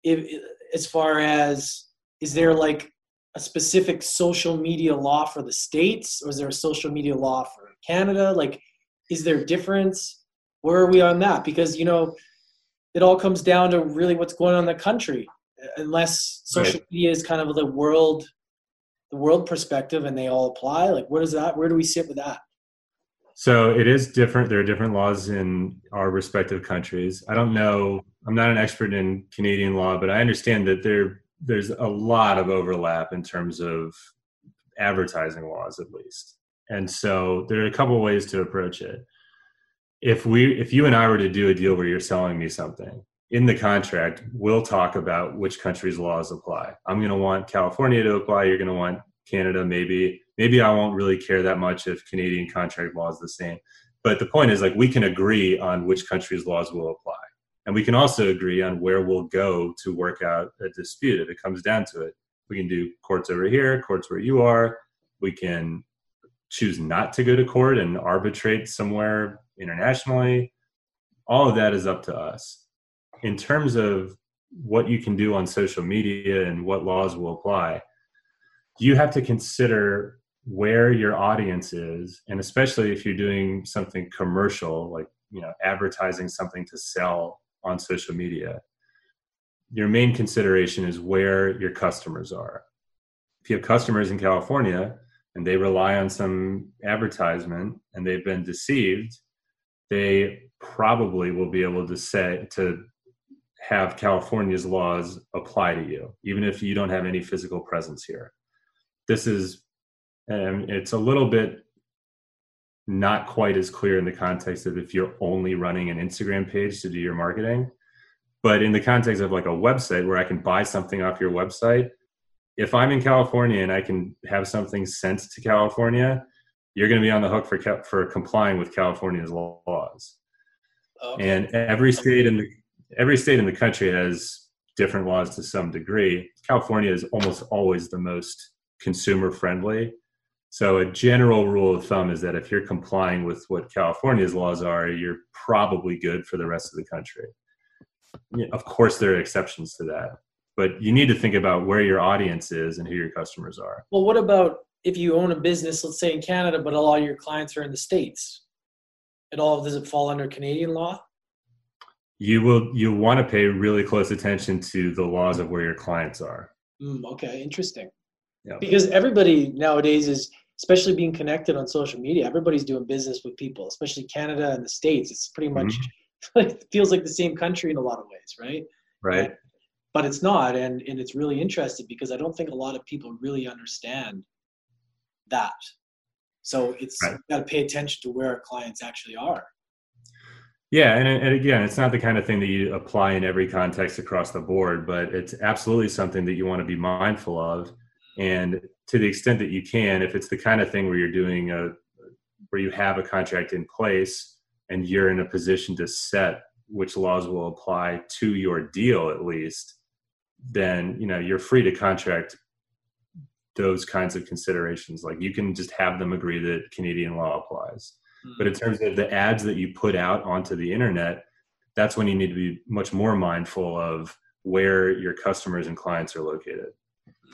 B: if, as far as, is there like a specific social media law for the states? Or is there a social media law for canada? Like is there a difference? Where are we on that? Because you know it all comes down to really what's going on in the country. Unless social right. media is kind of the world the world perspective and they all apply like where does that? Where do we sit with that?
C: So it is different. There are different laws in our respective countries. I don't know. I'm not an expert in canadian law but i understand that there there's a lot of overlap in terms of advertising laws at least. And so there are a couple ways to approach it. If we if you and i were to do a deal where you're selling me something in the contract we'll talk about which country's laws apply. I'm going to want california to apply you're going to want canada maybe maybe i won't really care that much if canadian contract law is the same. But the point is like we can agree on which country's laws will apply and we can also agree on where we'll go to work out a dispute if it comes down to it. We can do courts over here, courts where you are. We can choose not to go to court and arbitrate somewhere internationally. All of that is up to us. In terms of what you can do on social media and what laws will apply, you have to consider where your audience is and especially if you're doing something commercial like you know advertising something to sell on social media, your main consideration is where your customers are. If you have customers in California and they rely on some advertisement and they've been deceived, they probably will be able to say to have California's laws apply to you, even if you don't have any physical presence here. This is, and it's a little bit not quite as clear in the context of if you're only running an Instagram page to do your marketing. But in the context of like a website where I can buy something off your website, if I'm in California and I can have something sent to California, you're going to be on the hook for for complying with California's laws. Okay. And every state in the every state in the country has different laws to some degree. California is almost always the most consumer friendly so, a general rule of thumb is that if you're complying with what California's laws are, you're probably good for the rest of the country. Of course, there are exceptions to that, but you need to think about where your audience is and who your customers are.
B: Well, what about if you own a business, let's say in Canada, but all of your clients are in the States? It all does it fall under Canadian law?
C: You will you want to pay really close attention to the laws of where your clients are.
B: Mm, okay, interesting. Yeah. Because everybody nowadays is, especially being connected on social media, everybody's doing business with people, especially Canada and the States. It's pretty much mm-hmm. like feels like the same country in a lot of ways, right?
C: Right.
B: But it's not, and and it's really interesting because I don't think a lot of people really understand that. So it's right. got to pay attention to where our clients actually are.
C: Yeah, and, and again, it's not the kind of thing that you apply in every context across the board, but it's absolutely something that you want to be mindful of and to the extent that you can if it's the kind of thing where you're doing a where you have a contract in place and you're in a position to set which laws will apply to your deal at least then you know you're free to contract those kinds of considerations like you can just have them agree that canadian law applies mm-hmm. but in terms of the ads that you put out onto the internet that's when you need to be much more mindful of where your customers and clients are located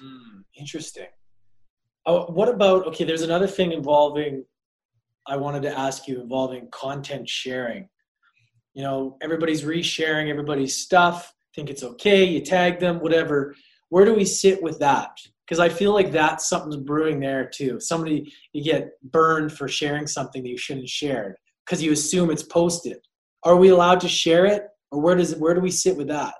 B: mm Interesting. Oh, what about okay? There's another thing involving. I wanted to ask you involving content sharing. You know, everybody's resharing everybody's stuff. Think it's okay. You tag them, whatever. Where do we sit with that? Because I feel like that's something's brewing there too. Somebody you get burned for sharing something that you shouldn't share because you assume it's posted. Are we allowed to share it, or where does where do we sit with that?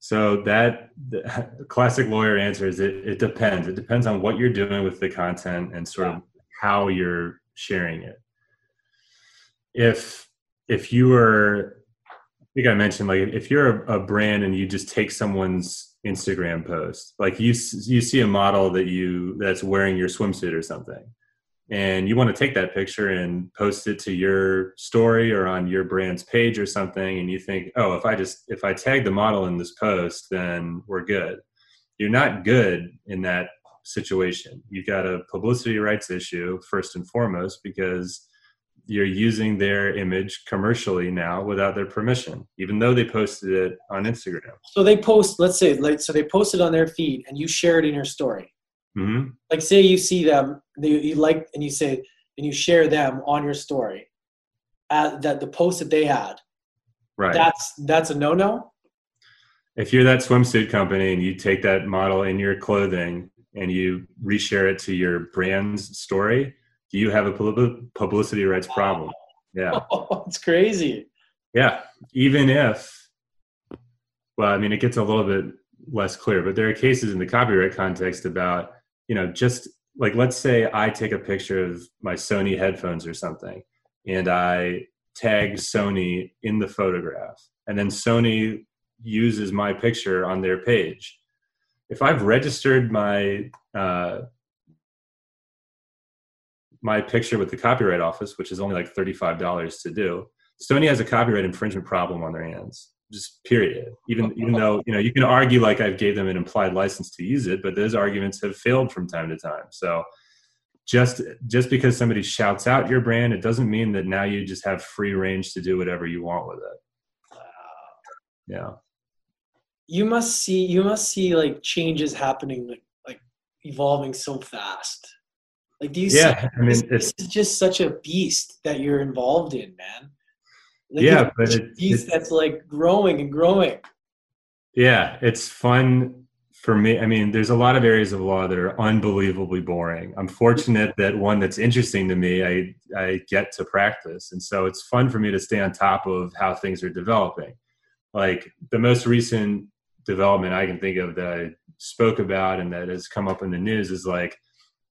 C: So that classic lawyer answer is it, it depends. It depends on what you're doing with the content and sort of how you're sharing it. If if you were I think I mentioned like if you're a, a brand and you just take someone's Instagram post, like you you see a model that you that's wearing your swimsuit or something, and you want to take that picture and post it to your story or on your brand's page or something, and you think, oh, if I just if I tag the model in this post, then we're good. You're not good in that situation. You've got a publicity rights issue first and foremost because you're using their image commercially now without their permission, even though they posted it on Instagram.
B: So they post, let's say, like, so they posted on their feed, and you share it in your story.
C: Mm-hmm.
B: Like, say you see them, they, you like, and you say, and you share them on your story, uh, that the post that they had.
C: Right.
B: That's that's a no no.
C: If you're that swimsuit company and you take that model in your clothing and you reshare it to your brand's story, do you have a publicity rights problem? Yeah.
B: Oh, it's crazy.
C: Yeah. Even if, well, I mean, it gets a little bit less clear, but there are cases in the copyright context about, you know, just like let's say I take a picture of my Sony headphones or something and I tag Sony in the photograph and then Sony uses my picture on their page. If I've registered my uh, my picture with the copyright office, which is only like $35 to do, Sony has a copyright infringement problem on their hands. Just period. Even even though you know you can argue like I've gave them an implied license to use it, but those arguments have failed from time to time. So just just because somebody shouts out your brand, it doesn't mean that now you just have free range to do whatever you want with it. Yeah.
B: You must see you must see like changes happening like like evolving so fast like, do you
C: yeah,
B: see?
C: I mean,
B: this,
C: it's
B: this is just such a beast that you're involved in, man. Like,
C: yeah, but
B: it, beast that's like growing and growing.
C: Yeah, it's fun for me. I mean, there's a lot of areas of law that are unbelievably boring. I'm fortunate that one that's interesting to me, I I get to practice, and so it's fun for me to stay on top of how things are developing. Like the most recent development I can think of that I spoke about and that has come up in the news is like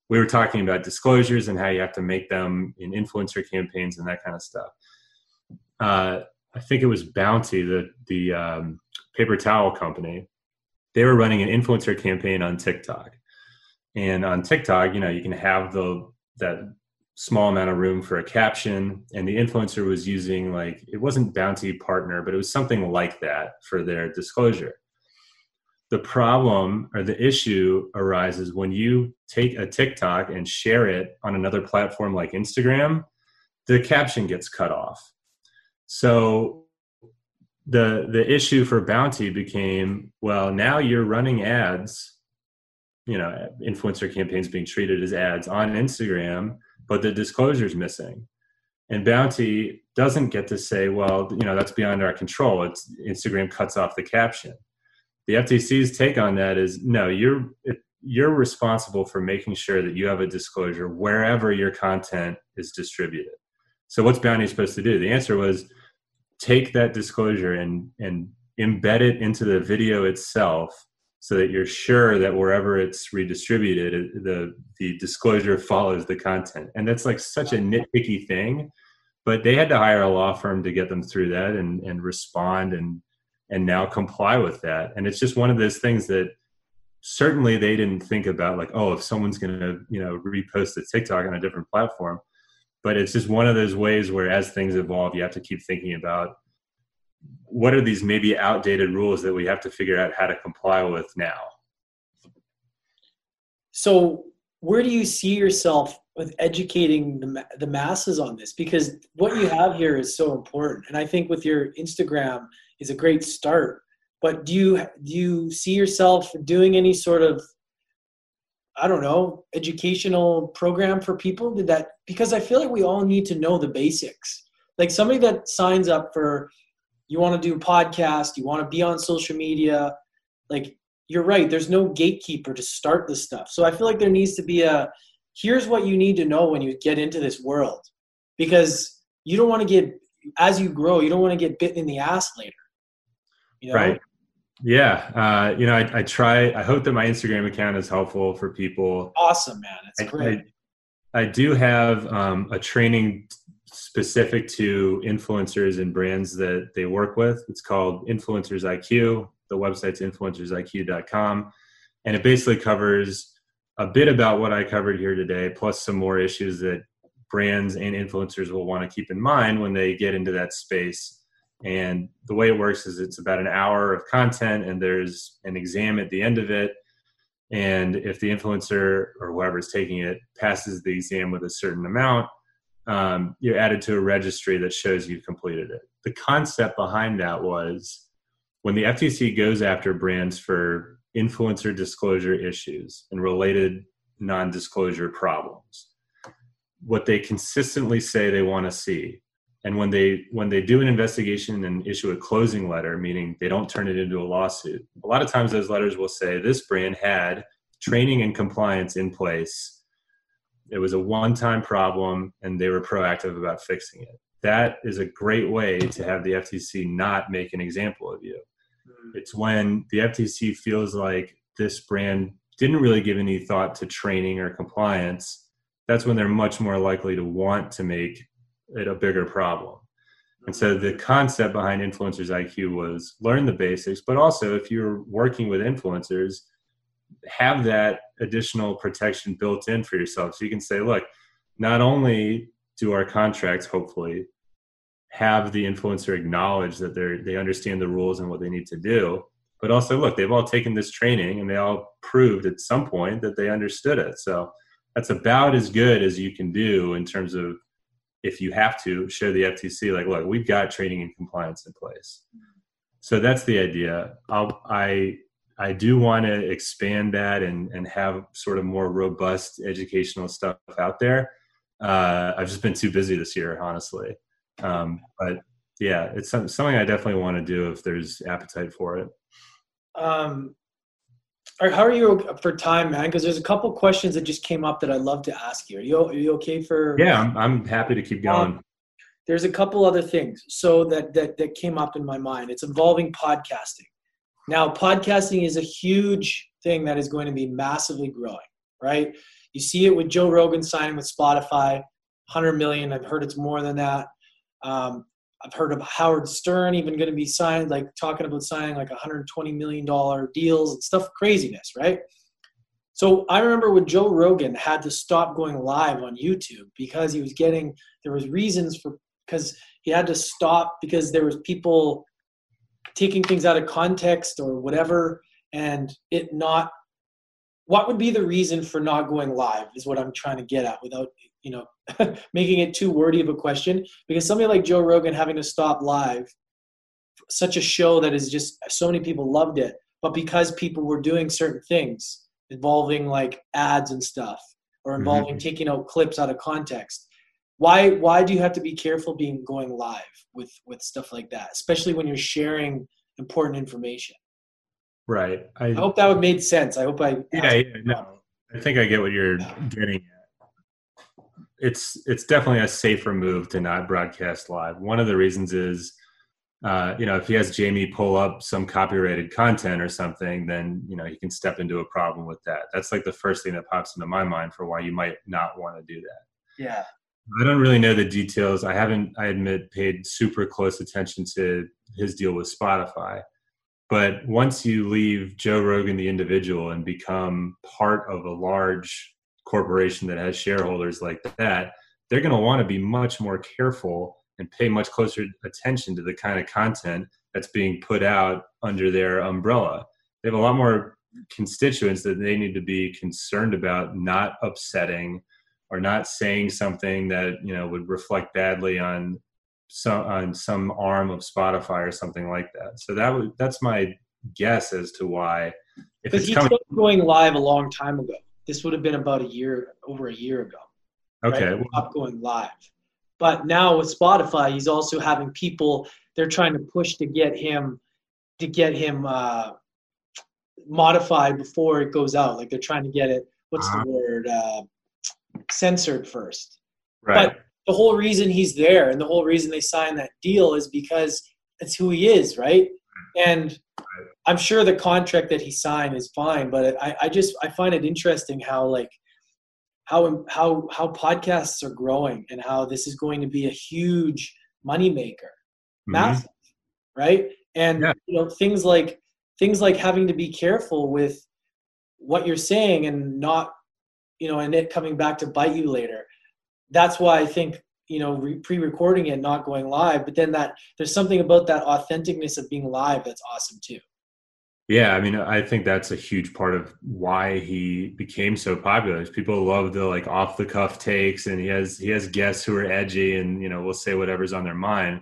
C: we were talking about disclosures and how you have to make them in influencer campaigns and that kind of stuff. Uh, I think it was Bounty, the the um, paper towel company. They were running an influencer campaign on TikTok, and on TikTok, you know, you can have the that small amount of room for a caption, and the influencer was using like it wasn't Bounty partner, but it was something like that for their disclosure the problem or the issue arises when you take a TikTok and share it on another platform like Instagram, the caption gets cut off. So the the issue for Bounty became well now you're running ads, you know, influencer campaigns being treated as ads on Instagram, but the disclosure is missing. And Bounty doesn't get to say, well, you know, that's beyond our control. It's Instagram cuts off the caption the FTC's take on that is no, you're you're responsible for making sure that you have a disclosure wherever your content is distributed. So what's Bounty supposed to do? The answer was take that disclosure and and embed it into the video itself so that you're sure that wherever it's redistributed the the disclosure follows the content and that's like such a nitpicky thing but they had to hire a law firm to get them through that and and respond and and now comply with that. And it's just one of those things that certainly they didn't think about like, oh, if someone's going to, you know, repost a TikTok on a different platform. But it's just one of those ways where as things evolve, you have to keep thinking about what are these maybe outdated rules that we have to figure out how to comply with now.
B: So, where do you see yourself with educating the, the masses on this? Because what you have here is so important. And I think with your Instagram, is a great start. But do you do you see yourself doing any sort of I don't know educational program for people? Did that because I feel like we all need to know the basics. Like somebody that signs up for you want to do podcast, you want to be on social media, like you're right. There's no gatekeeper to start this stuff. So I feel like there needs to be a here's what you need to know when you get into this world because you don't want to get as you grow you don't want to get bitten in the ass later
C: you know? Right. Yeah. Uh, you know, I, I, try, I hope that my Instagram account is helpful for people.
B: Awesome, man. It's
C: I,
B: great.
C: I, I do have um, a training specific to influencers and brands that they work with. It's called Influencers IQ. The website's influencersiq.com. And it basically covers a bit about what I covered here today, plus some more issues that brands and influencers will want to keep in mind when they get into that space. And the way it works is it's about an hour of content, and there's an exam at the end of it. And if the influencer or whoever is taking it passes the exam with a certain amount, um, you're added to a registry that shows you've completed it. The concept behind that was when the FTC goes after brands for influencer disclosure issues and related non disclosure problems, what they consistently say they want to see and when they when they do an investigation and issue a closing letter meaning they don't turn it into a lawsuit a lot of times those letters will say this brand had training and compliance in place. It was a one time problem and they were proactive about fixing it. That is a great way to have the ftc not make an example of you. Hmm. it's when the ftc feels like this brand didn't really give any thought to training or compliance that's when they're much more likely to want to make it a bigger problem. And so the mm-hmm. concept behind Influencers IQ was learn the basics, but also if you're working with influencers, have that additional protection built in for yourself. So you can say, look, not only do our contracts hopefully have the influencer acknowledge that they they understand the rules and what they need to do, but also look, they've all taken this training and they all proved at some point that they understood it. So that's about as good as you can do in terms of if you have to show the FTC like, look, we've got training and compliance in place. So that's the idea. I'll, I I do want to expand that and and have sort of more robust educational stuff out there. Uh, I've just been too busy this year, honestly. Um, but yeah, it's something I definitely want to do if there's appetite for it. Um,
B: how are you for time, man? Because there's a couple questions that just came up that I'd love to ask you. Are you, are you okay for?
C: Yeah, I'm, I'm happy to keep going. Um,
B: there's a couple other things so that, that that came up in my mind. It's involving podcasting. Now, podcasting is a huge thing that is going to be massively growing, right? You see it with Joe Rogan signing with Spotify, 100 million. I've heard it's more than that. Um, I've heard of Howard Stern even going to be signed, like talking about signing like 120 million dollar deals and stuff, craziness, right? So I remember when Joe Rogan had to stop going live on YouTube because he was getting there was reasons for because he had to stop because there was people taking things out of context or whatever and it not what would be the reason for not going live is what I'm trying to get at without you know making it too wordy of a question because somebody like Joe Rogan having to stop live such a show that is just so many people loved it but because people were doing certain things involving like ads and stuff or mm-hmm. involving mm-hmm. taking out clips out of context why why do you have to be careful being going live with with stuff like that especially when you're sharing important information?
C: Right.
B: I, I hope that would made sense. I hope i
C: yeah, yeah no. i think i get what you're getting at it's it's definitely a safer move to not broadcast live. One of the reasons is, uh, you know, if he has Jamie pull up some copyrighted content or something, then you know he can step into a problem with that. That's like the first thing that pops into my mind for why you might not want to do that.
B: Yeah.
C: I don't really know the details. I haven't, I admit, paid super close attention to his deal with Spotify. But once you leave Joe Rogan, the individual, and become part of a large corporation that has shareholders like that, they're going to want to be much more careful and pay much closer attention to the kind of content that's being put out under their umbrella. They have a lot more constituents that they need to be concerned about not upsetting or not saying something that you know would reflect badly on some on some arm of Spotify or something like that. So that was that's my guess as to why.
B: If it's coming, going live a long time ago. This would have been about a year, over a year ago.
C: Okay.
B: Right? Not going live. But now with Spotify, he's also having people. They're trying to push to get him, to get him uh, modified before it goes out. Like they're trying to get it. What's uh-huh. the word? Uh, censored first.
C: Right.
B: But the whole reason he's there and the whole reason they signed that deal is because it's who he is, right? And I'm sure the contract that he signed is fine, but I, I just I find it interesting how like how how how podcasts are growing and how this is going to be a huge moneymaker, mm-hmm. massive, right? And yeah. you know things like things like having to be careful with what you're saying and not you know and it coming back to bite you later. That's why I think you know re- pre-recording it not going live but then that there's something about that authenticness of being live that's awesome too
C: yeah, I mean, I think that's a huge part of why he became so popular. People love the like off the cuff takes, and he has he has guests who are edgy, and you know, will say whatever's on their mind.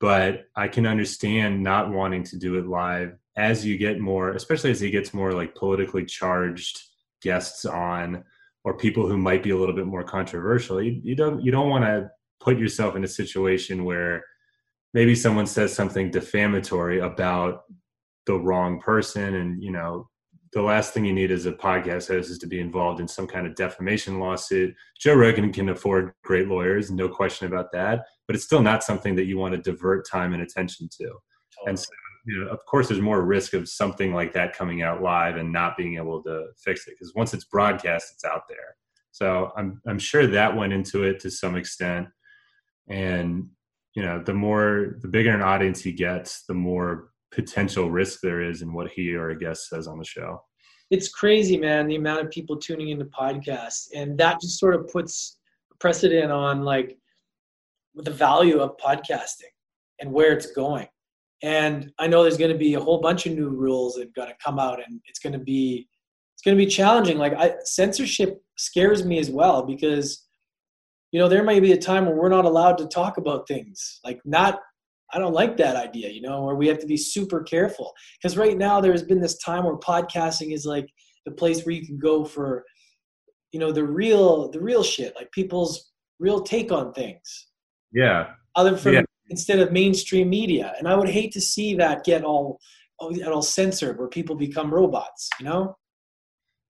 C: But I can understand not wanting to do it live as you get more, especially as he gets more like politically charged guests on, or people who might be a little bit more controversial. You, you don't you don't want to put yourself in a situation where maybe someone says something defamatory about the wrong person and you know the last thing you need as a podcast host is to be involved in some kind of defamation lawsuit. Joe Rogan can afford great lawyers, no question about that, but it's still not something that you want to divert time and attention to. Totally. And so, you know, of course, there's more risk of something like that coming out live and not being able to fix it because once it's broadcast, it's out there. So I'm I'm sure that went into it to some extent, and you know, the more the bigger an audience he gets, the more potential risk there is in what he or a guest says on the show.
B: It's crazy, man, the amount of people tuning into podcasts. And that just sort of puts precedent on like the value of podcasting and where it's going. And I know there's going to be a whole bunch of new rules that have got to come out and it's going to be it's going to be challenging. Like I, censorship scares me as well because you know there might be a time where we're not allowed to talk about things like not I don't like that idea, you know, where we have to be super careful. Because right now there's been this time where podcasting is like the place where you can go for, you know, the real the real shit, like people's real take on things.
C: Yeah.
B: Other from yeah. Instead of mainstream media. And I would hate to see that get all get all censored where people become robots, you know?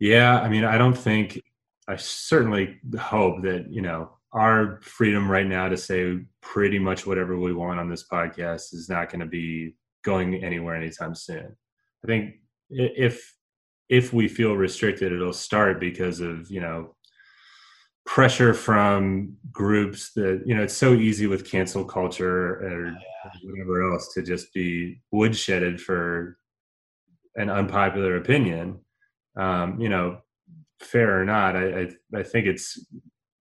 C: Yeah, I mean, I don't think I certainly hope that, you know, our freedom right now to say pretty much whatever we want on this podcast is not going to be going anywhere anytime soon. I think if if we feel restricted, it'll start because of you know pressure from groups that you know it's so easy with cancel culture or yeah. whatever else to just be woodshedded for an unpopular opinion. Um, you know, fair or not, I, I I think it's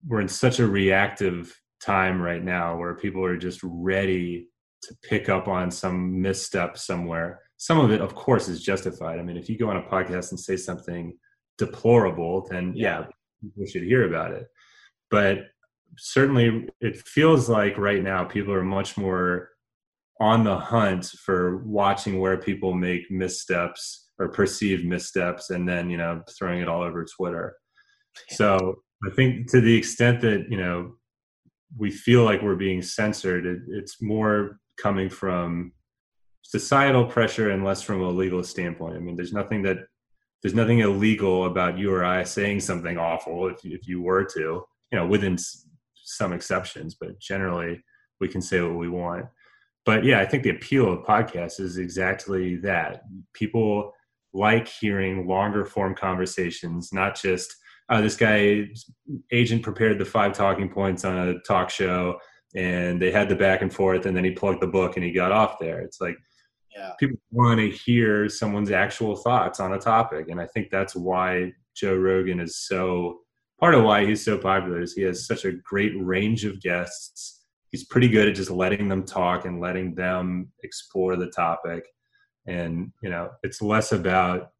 C: we're in such a reactive time right now where people are just ready to pick up on some misstep somewhere. Some of it, of course, is justified. I mean, if you go on a podcast and say something deplorable, then yeah, people should hear about it. But certainly, it feels like right now people are much more on the hunt for watching where people make missteps or perceived missteps and then, you know, throwing it all over Twitter. So I think to the extent that you know we feel like we're being censored, it, it's more coming from societal pressure and less from a legal standpoint. I mean, there's nothing that there's nothing illegal about you or I saying something awful if if you were to, you know, within some exceptions, but generally we can say what we want. But yeah, I think the appeal of podcasts is exactly that. People like hearing longer form conversations, not just uh, this guy agent prepared the five talking points on a talk show and they had the back and forth and then he plugged the book and he got off there it's like yeah. people want to hear someone's actual thoughts on a topic and i think that's why joe rogan is so part of why he's so popular is he has such a great range of guests he's pretty good at just letting them talk and letting them explore the topic and you know it's less about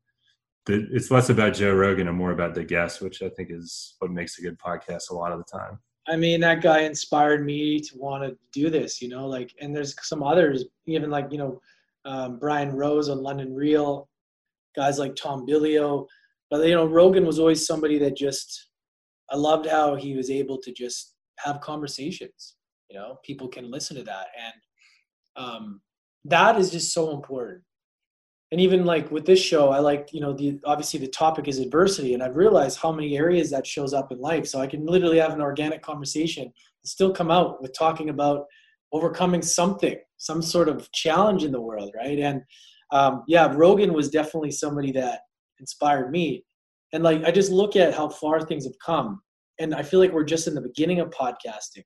C: the, it's less about Joe Rogan and more about the guest, which I think is what makes a good podcast a lot of the time.
B: I mean, that guy inspired me to want to do this, you know, like, and there's some others, even like, you know, um, Brian Rose on London Real, guys like Tom Bilyeu. But, you know, Rogan was always somebody that just, I loved how he was able to just have conversations, you know, people can listen to that. And um, that is just so important. And even like with this show i like you know the obviously the topic is adversity and i've realized how many areas that shows up in life. So i can literally have an organic conversation and still come out with talking about overcoming something some sort of challenge in the world right? And um, yeah rogan was definitely somebody that inspired me. And like i just look at how far things have come and I feel like we're just in the beginning of podcasting.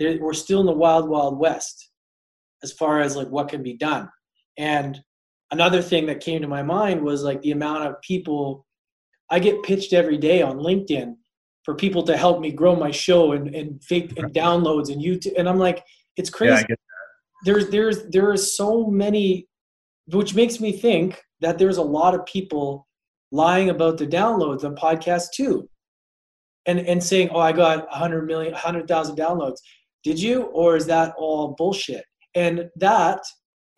B: We're still in the wild, wild west as far as like what can be done. And another thing that came to my mind was like the amount of people I get pitched every day on LinkedIn for people to help me grow my show and, and fake and downloads and YouTube. And I'm like, it's crazy. Yeah, there's there's there are so many which makes me think that there's a lot of people lying about the downloads on podcasts too and and saying oh i got 100 million 100000 downloads. Did you or is that all bullshit? And that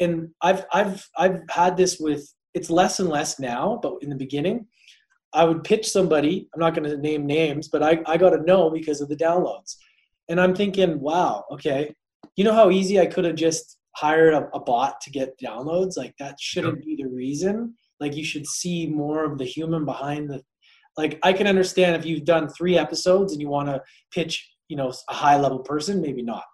B: and i've i've i've had this with it's less and less now but in the beginning i would pitch somebody i'm not going to name names but i i got to know because of the downloads. And i'm thinking wow okay. You know how easy i could have just hired a, a bot to get downloads? Like that shouldn't be the reason. Like you should see more of the human behind the like i can understand if you've done three episodes and you want to pitch you know a high level person maybe not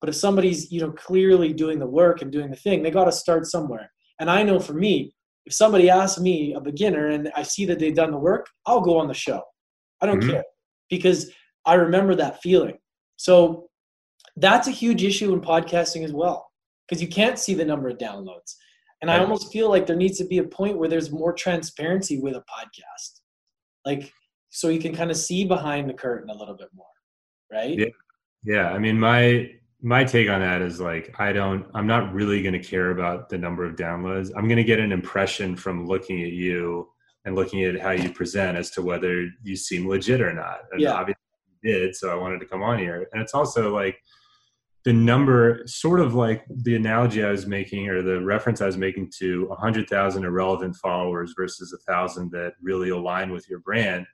B: but if somebody's you know clearly doing the work and doing the thing they got to start somewhere and i know for me if somebody asks me a beginner and i see that they've done the work i'll go on the show i don't mm-hmm. care because i remember that feeling so that's a huge issue in podcasting as well because you can't see the number of downloads. And I almost feel like there needs to be a point where there's more transparency with a podcast. Like so you can kind of see behind the curtain a little bit more. Right?
C: Yeah. Yeah. I mean my my take on that is like I don't I'm not really gonna care about the number of downloads. I'm gonna get an impression from looking at you and looking at how you present as to whether you seem legit or not. And yeah. obviously you did, so I wanted to come on here. And it's also like the number sort of like the analogy i was making or the reference i was making to 100000 irrelevant followers versus a thousand that really align with your brand.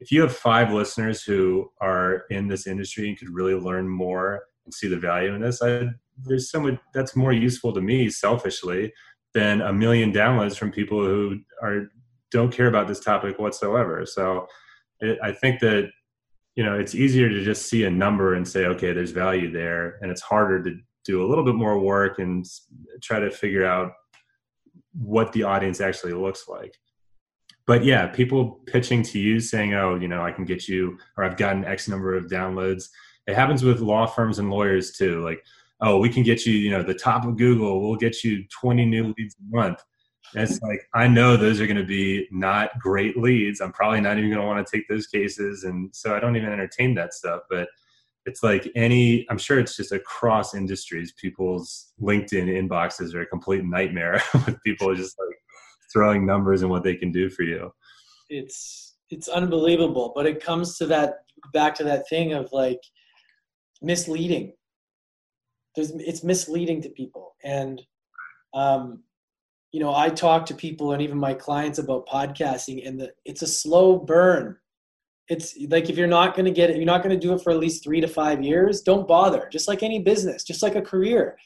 C: If you have five listeners who are in this industry and could really learn more and see the value in this I, there's someone that's more useful to me selfishly than a million downloads from people who are don't care about this topic whatsoever. So it, i think that you know it's easier to just see a number and say okay there's value there. And it's harder to do a little bit more work and try to figure out what the audience actually looks like. But yeah people pitching to you saying oh you know i can get you or i've gotten x number of downloads. It happens with law firms and lawyers too. Like oh we can get you you know the top of google we'll get you 20 new leads a month it's like I know those are going to be not great leads. I'm probably not even going to want to take those cases, and so I don't even entertain that stuff. But it's like any. I'm sure it's just across industries. People's LinkedIn inboxes are a complete nightmare with people just like throwing numbers and what they can do for you.
B: It's it's unbelievable, but it comes to that back to that thing of like misleading. There's, it's misleading to people, and um, you know, I talk to people and even my clients about podcasting, and the, it's a slow burn. It's like if you're not going to get it, you're not going to do it for at least three to five years. Don't bother. Just like any business, just like a career,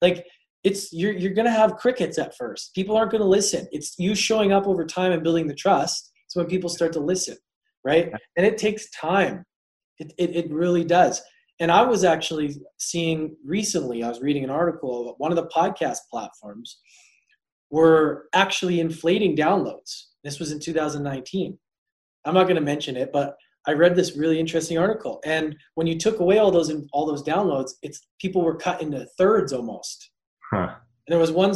B: like it's you're you're going to have crickets at first. People aren't going to listen. It's you showing up over time and building the trust. So when people start to listen, right? And it takes time. It it, it really does. And I was actually seeing recently. I was reading an article of one of the podcast platforms were actually inflating downloads. This was in 2019. I'm not going to mention it, but I read this really interesting article. And when you took away all those all those downloads, it's people were cut into thirds almost. Huh. And there was one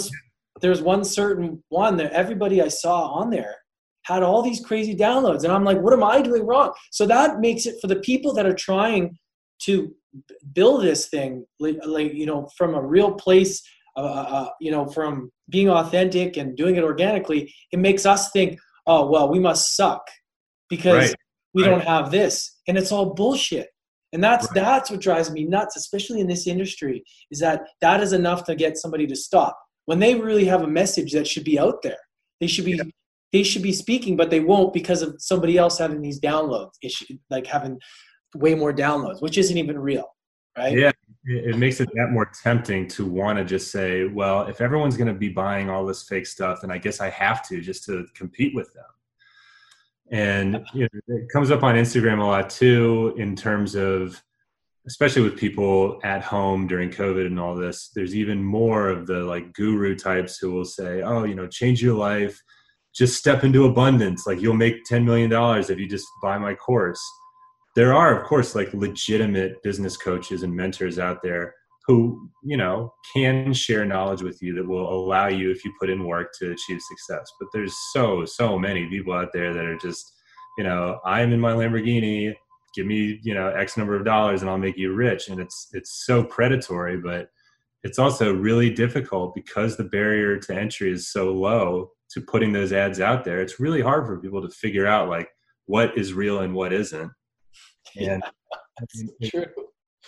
B: there was one certain one that everybody I saw on there had all these crazy downloads, and I'm like, what am I doing wrong? So that makes it for the people that are trying to build this thing, like, like you know, from a real place uh, uh, uh, you know, from being authentic and doing it organically, it makes us think, oh, well, we must suck because right. we right. don't have this. And it's all bullshit. And that's right. that's what drives me nuts, especially in this industry, is that that is enough to get somebody to stop. When they really have a message that should be out there, they should be yeah. they should be speaking, but they won't because of somebody else having these downloads, like having way more downloads, which isn't even real, right?
C: Yeah, it makes it that more tempting to want to just say, well, if everyone's going to be buying all this fake stuff, then I guess I have to just to compete with them. And you know, it comes up on Instagram a lot too, in terms of, especially with people at home during COVID and all this. There's even more of the like guru types who will say, "Oh, you know, change your life, just step into abundance. Like you'll make ten million dollars if you just buy my course." There are, of course, like legitimate business coaches and mentors out there who, you know, can share knowledge with you that will allow you, if you put in work, to achieve success. But there's so, so many people out there that are just, you know, I'm in my Lamborghini, give me, you know, X number of dollars and I'll make you rich. And it's it's so predatory, but it's also really difficult because the barrier to entry is so low to putting those ads out there. It's really hard for people to figure out like what is real and what isn't. And
B: yeah, true.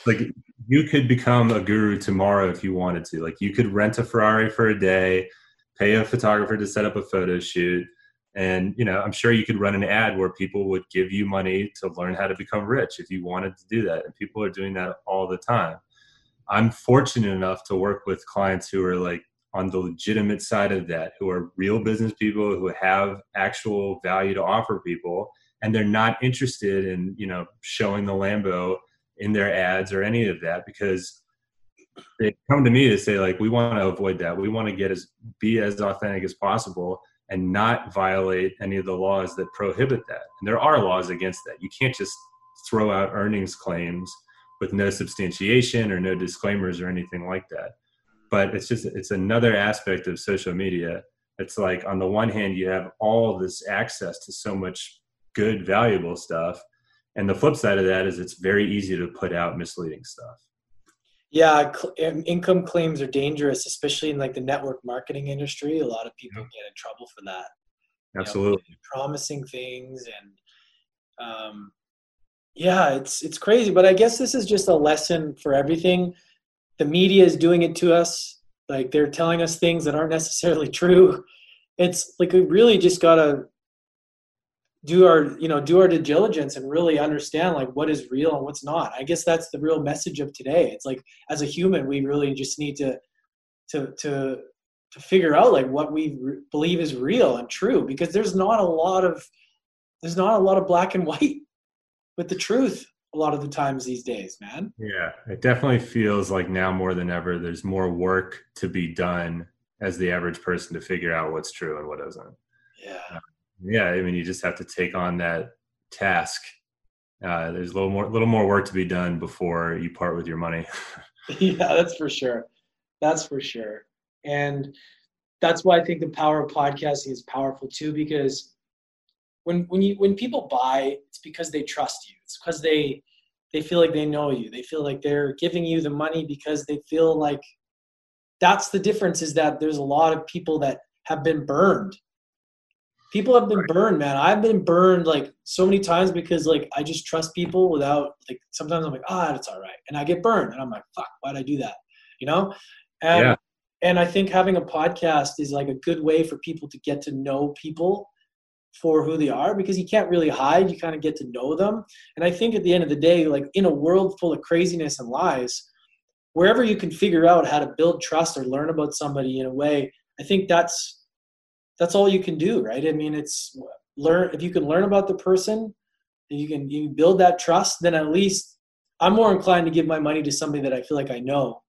C: Like you could become a guru tomorrow if you wanted to. Like you could rent a Ferrari for a day, pay a photographer to set up a photo shoot, and you know i'm sure you could run an ad where people would give you money to learn how to become rich if you wanted to do that and people are doing that all the time i'm fortunate enough to work with clients who are like on the legitimate side of that who are real business people who have actual value to offer people and they're not interested in you know showing the lambo in their ads or any of that because they come to me to say like we want to avoid that we want to get as be as authentic as possible and not violate any of the laws that prohibit that. And there are laws against that. You can't just throw out earnings claims with no substantiation or no disclaimers or anything like that. But it's just it's another aspect of social media. It's like on the one hand you have all this access to so much good valuable stuff. And the flip side of that is it's very easy to put out misleading stuff.
B: Yeah cl- income claims are dangerous especially in like the network marketing industry. A lot of people get in trouble for that.
C: Absolutely
B: you know, promising things and um, yeah it's it's crazy. But i guess this is just a lesson for everything. The media is doing it to us. Like they're telling us things that aren't necessarily true. It's like we really just gotta do our you know do our due diligence and really understand like what is real and what's not. I guess that's the real message of today. It's like as a human we really just need to to to to figure out like what we re- believe is real and true because there's not a lot of there's not a lot of black and white with the truth a lot of the times these days man.
C: Yeah it definitely feels like now more than ever there's more work to be done as the average person to figure out what's true and what isn't.
B: Yeah um,
C: yeah i mean you just have to take on that task. Uh, there's a little more little more work to be done before you part with your money.
B: Yeah that's for sure. That's for sure. And that's why i think the power of podcasting is powerful too because when when you when people buy it's because they trust you. It's because they they feel like they know you. They feel like they're giving you the money because they feel like that's the difference is that there's a lot of people that have been burned people have been burned man. I've been burned like so many times because like i just trust people without like sometimes i'm like ah it's all right and i get burned and i'm like fuck why'd i do that? You know? And yeah. and i think having a podcast is like a good way for people to get to know people for who they are because you can't really hide you kind of get to know them. And i think at the end of the day like in a world full of craziness and lies wherever you can figure out how to build trust or learn about somebody in a way i think that's that's all you can do, right? I mean, it's learn if you can learn about the person, you can you build that trust, then at least I'm more inclined to give my money to somebody that I feel like I know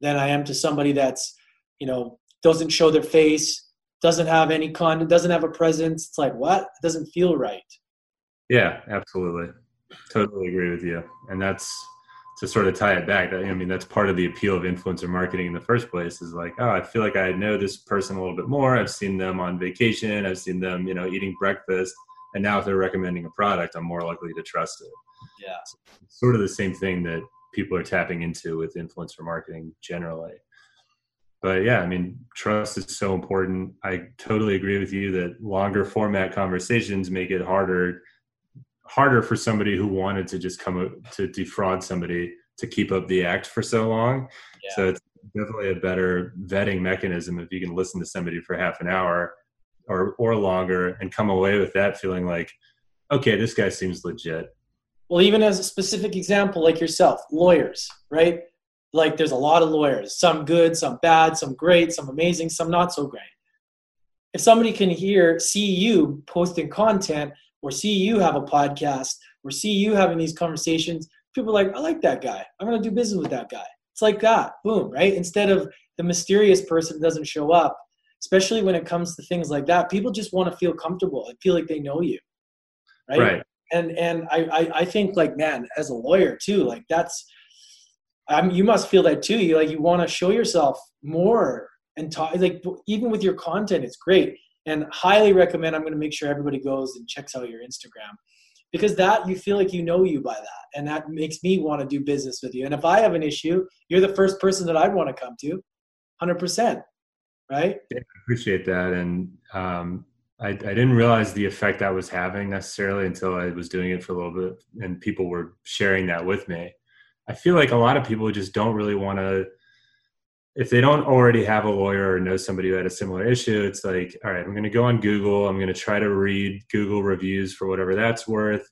B: than I am to somebody that's, you know, doesn't show their face, doesn't have any con, doesn't have a presence. It's like what? It doesn't feel right.
C: Yeah, absolutely. Totally agree with you. And that's to sort of tie it back i mean that's part of the appeal of influencer marketing in the first place is like oh i feel like i know this person a little bit more. I've seen them on vacation. I've seen them you know eating breakfast. And now if they're recommending a product i'm more likely to trust it.
B: Yeah.
C: So sort of the same thing that people are tapping into with influencer marketing generally. But yeah i mean trust is so important. I totally agree with you that longer format conversations make it harder harder for somebody who wanted to just come to defraud somebody to keep up the act for so long. Yeah. So it's definitely a better vetting mechanism if you can listen to somebody for half an hour or or longer and come away with that feeling like, okay, this guy seems legit.
B: Well, even as a specific example, like yourself, lawyers, right? Like there's a lot of lawyers, some good, some bad, some great, some amazing, some not so great. If somebody can hear, see you posting content or see you have a podcast or see you having these conversations, people are like, I like that guy. I'm going to do business with that guy. It's like that, boom, right? Instead of the mysterious person doesn't show up, especially when it comes to things like that, people just want to feel comfortable and feel like they know you, right?
C: Right.
B: and and I, I i think like man as a lawyer too like that's i mean you must feel that too you like you want to show yourself more and talk like even with your content it's great and highly recommend i'm going to make sure everybody goes and checks out your instagram because that you feel like you know you by that and that makes me want to do business with you. And if i have an issue you're the first person that i'd want to come to 100% right?
C: Yeah, i appreciate that and um, I, I didn't realize the effect that was having necessarily until i was doing it for a little bit and people were sharing that with me. I feel like a lot of people just don't really want to if they don't already have a lawyer or know somebody who had a similar issue, it's like, all right, I'm going to go on Google. I'm going to try to read Google reviews for whatever that's worth.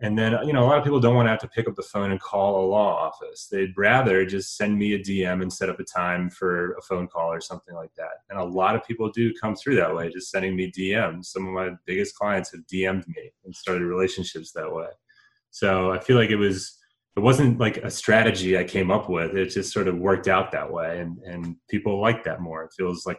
C: And then, you know, a lot of people don't want to have to pick up the phone and call a law office. They'd rather just send me a DM and set up a time for a phone call or something like that. And a lot of people do come through that way, just sending me DMs. Some of my biggest clients have DM'd me and started relationships that way. So I feel like it was it wasn't like a strategy I came up with. It just sort of worked out that way, and and people like that more. It feels like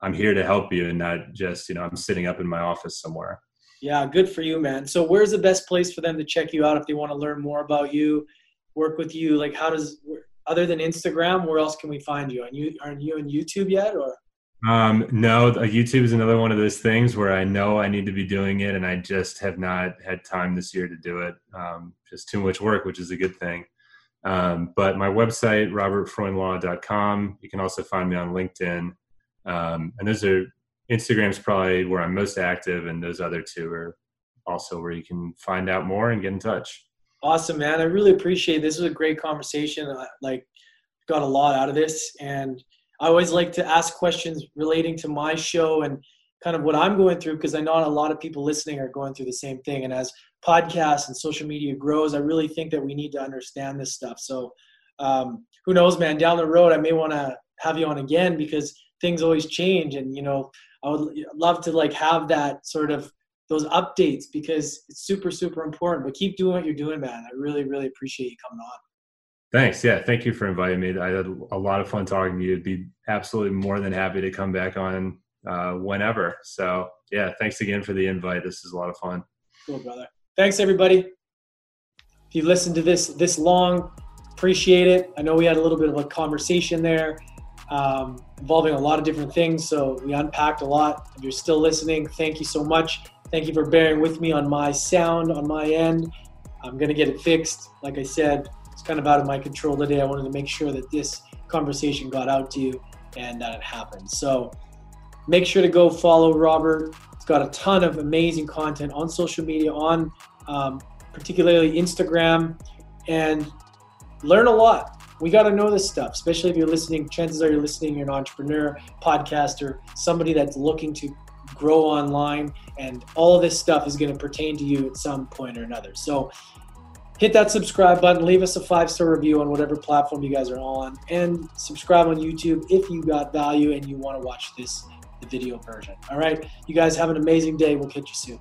C: I'm here to help you, and not just you know I'm sitting up in my office somewhere.
B: Yeah, good for you, man. So where's the best place for them to check you out if they want to learn more about you, work with you? Like, how does other than Instagram, where else can we find you? Are you are you on YouTube yet, or?
C: Um, no, YouTube is another one of those things where I know I need to be doing it, and I just have not had time this year to do it. Um, just too much work, which is a good thing. Um, but my website, robertfreundlaw.com. You can also find me on LinkedIn. Um, and those are Instagram's probably where I'm most active, and those other two are also where you can find out more and get in touch.
B: Awesome, man. I really appreciate this. This was a great conversation. I, like, got a lot out of this, and I always like to ask questions relating to my show and kind of what I'm going through because I know a lot of people listening are going through the same thing. And as podcasts and social media grows, I really think that we need to understand this stuff. So um, who knows, man? Down the road, I may want to have you on again because things always change, and you know, I would love to like have that sort of those updates because it's super super important. But keep doing what you're doing, man. I really really appreciate you coming on.
C: Thanks. Yeah, thank you for inviting me. I had a lot of fun talking to you. I'd be absolutely more than happy to come back on uh, whenever. So, yeah, thanks again for the invite. This is a lot of fun.
B: Cool, brother. Thanks, everybody. If you listened to this this long, appreciate it. I know we had a little bit of a conversation there um, involving a lot of different things, so we unpacked a lot. If you're still listening, thank you so much. Thank you for bearing with me on my sound on my end. I'm gonna get it fixed. Like I said, it's kind of out of my control today. I wanted to make sure that this conversation got out to you and that it happened. So make sure to go follow Robert. He's got a ton of amazing content on social media, on um, particularly Instagram, and learn a lot. We got to know this stuff, especially if you're listening. Chances are you're listening, you're an entrepreneur, podcaster, somebody that's looking to grow online, and all this stuff is going to pertain to you at some point or another. So hit that subscribe button, leave us a five star review on whatever platform you guys are on, and subscribe on YouTube if you got value and you want to watch this the video version. All right, you guys have an amazing day. We'll catch you soon.